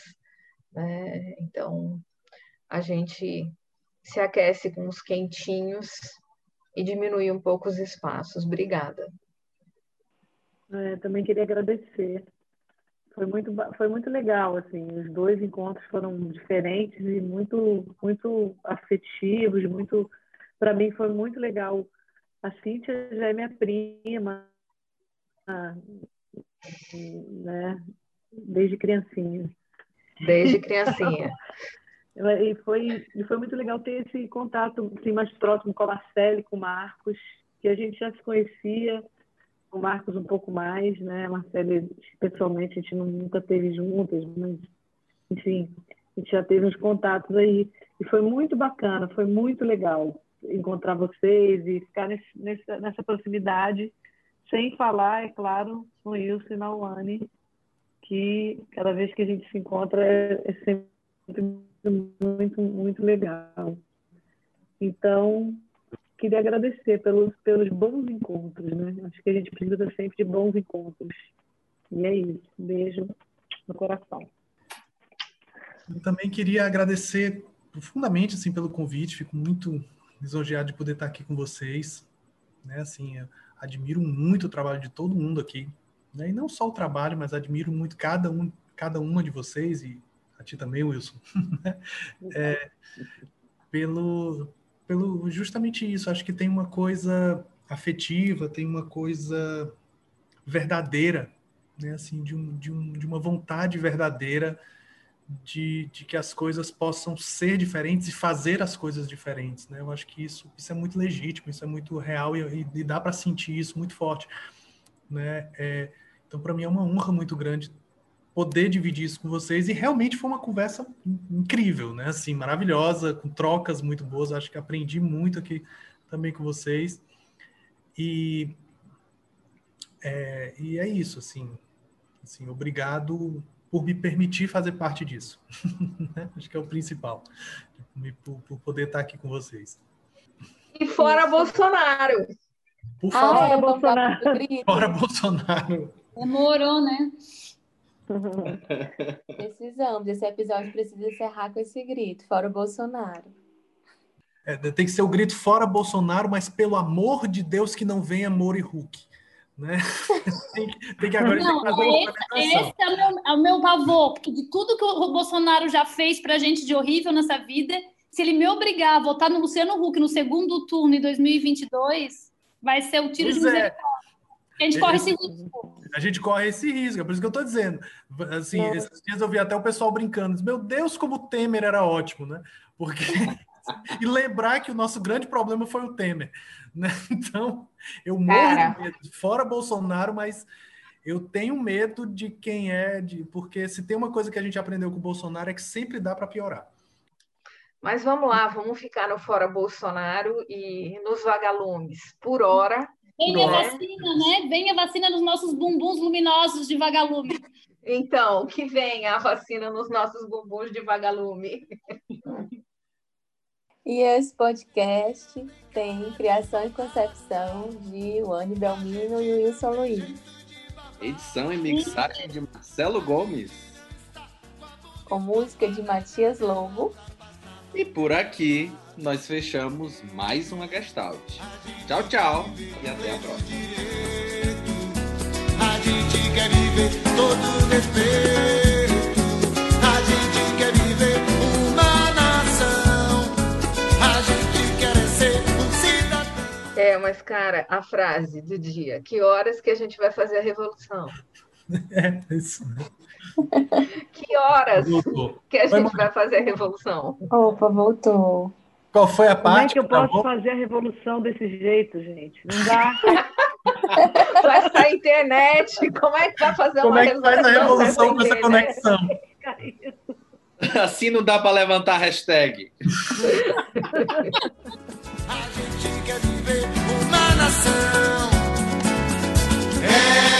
Né? Então, a gente se aquece com os quentinhos e diminui um pouco os espaços. Obrigada. É, também queria agradecer foi muito foi muito legal assim os dois encontros foram diferentes e muito muito afetivos muito para mim foi muito legal. A Cíntia já é minha prima né? Desde criancinha. Desde criancinha. E foi e foi muito legal ter esse contato assim, mais próximo com a Marcele com o Marcos que a gente já se conhecia o Marcos um pouco mais, né? A Marcele, pessoalmente, a gente nunca teve juntas, mas, enfim, a gente já teve uns contatos aí. E foi muito bacana, foi muito legal encontrar vocês e ficar nesse, nessa, nessa proximidade, sem falar, é claro, no Wilson e na Uane, que cada vez que a gente se encontra é, é sempre muito, muito legal. Então, queria agradecer pelos, pelos bons encontros, né? Acho que a gente precisa sempre de bons encontros. E é isso. Beijo no coração. Eu também queria agradecer profundamente assim pelo convite. Fico muito lisonjeado de poder estar aqui com vocês. Né? Assim, admiro muito o trabalho de todo mundo aqui. Né? E não só o trabalho, mas admiro muito cada um, cada uma de vocês e a ti também, Wilson. [LAUGHS] Né? é, pelo, pelo justamente isso. Acho que tem uma coisa afetiva, tem uma coisa verdadeira, né? Assim, de, um, de, um, de uma vontade verdadeira de, de que as coisas possam ser diferentes e fazer as coisas diferentes, né? Eu acho que isso, isso é muito legítimo, isso é muito real e, e dá para sentir isso muito forte, né? É, então, para mim é uma honra muito grande poder dividir isso com vocês e realmente foi uma conversa incrível, né? Assim, maravilhosa, com trocas muito boas. Acho que aprendi muito aqui também com vocês e é, e é isso, assim, assim, obrigado por me permitir fazer parte disso. [LAUGHS] Né? Acho que é o principal, por, por, poder estar aqui com vocês. E fora Bolsonaro. Por favor. Ah, é, Bolsonaro. Fora Bolsonaro. Demorou, né? [LAUGHS] Precisamos. Esse episódio precisa encerrar com esse grito. Fora o Bolsonaro. É, tem que ser o grito fora Bolsonaro, mas pelo amor de Deus que não venha Moro e Hulk. Né? [LAUGHS] tem, que, tem que agora não, fazer esse, esse é, o meu, é o meu pavor, porque de tudo que o Bolsonaro já fez pra gente de horrível nessa vida, se ele me obrigar a votar no Luciano Huck no segundo turno em 2022, vai ser o tiro pois de é. misericórdia. A gente corre esse risco. A gente corre esse risco, é por isso que eu estou dizendo. Assim, esses dias eu vi até o pessoal brincando. Meu Deus, como o Temer era ótimo, né? Porque. [LAUGHS] e lembrar que o nosso grande problema foi o Temer. Né? [LAUGHS] Então, eu morro de medo, fora Bolsonaro, mas eu tenho medo de quem é, de, porque se tem uma coisa que a gente aprendeu com o Bolsonaro é que sempre dá para piorar. Mas vamos lá, vamos ficar no fora Bolsonaro e nos vagalumes. Por hora. Vem a vacina, né? Vem a vacina nos nossos bumbuns luminosos de vagalume. Então, que venha a vacina nos nossos bumbuns de vagalume. [LAUGHS] E esse podcast tem criação e concepção de Wani Belmino e Wilson Luiz. Edição e mixagem de Marcelo Gomes. Com música de Matias Lobo. E por aqui nós fechamos mais uma Gestalt. Tchau, tchau e até a próxima. A gente quer viver todo respeito. A gente quer viver ser um cidadão. É, mas cara, a frase do dia: que horas que a gente vai fazer a revolução? [LAUGHS] É, isso. Que horas voltou. que a gente vai fazer a revolução? Opa, voltou. Qual foi a parte? Como é que eu posso travou? fazer a revolução desse jeito, gente? Não dá. [LAUGHS] com essa internet, como é que vai fazer como uma é que faz a revolução com essa conexão? [LAUGHS] Assim não dá para levantar a hashtag. A gente quer viver uma nação. É.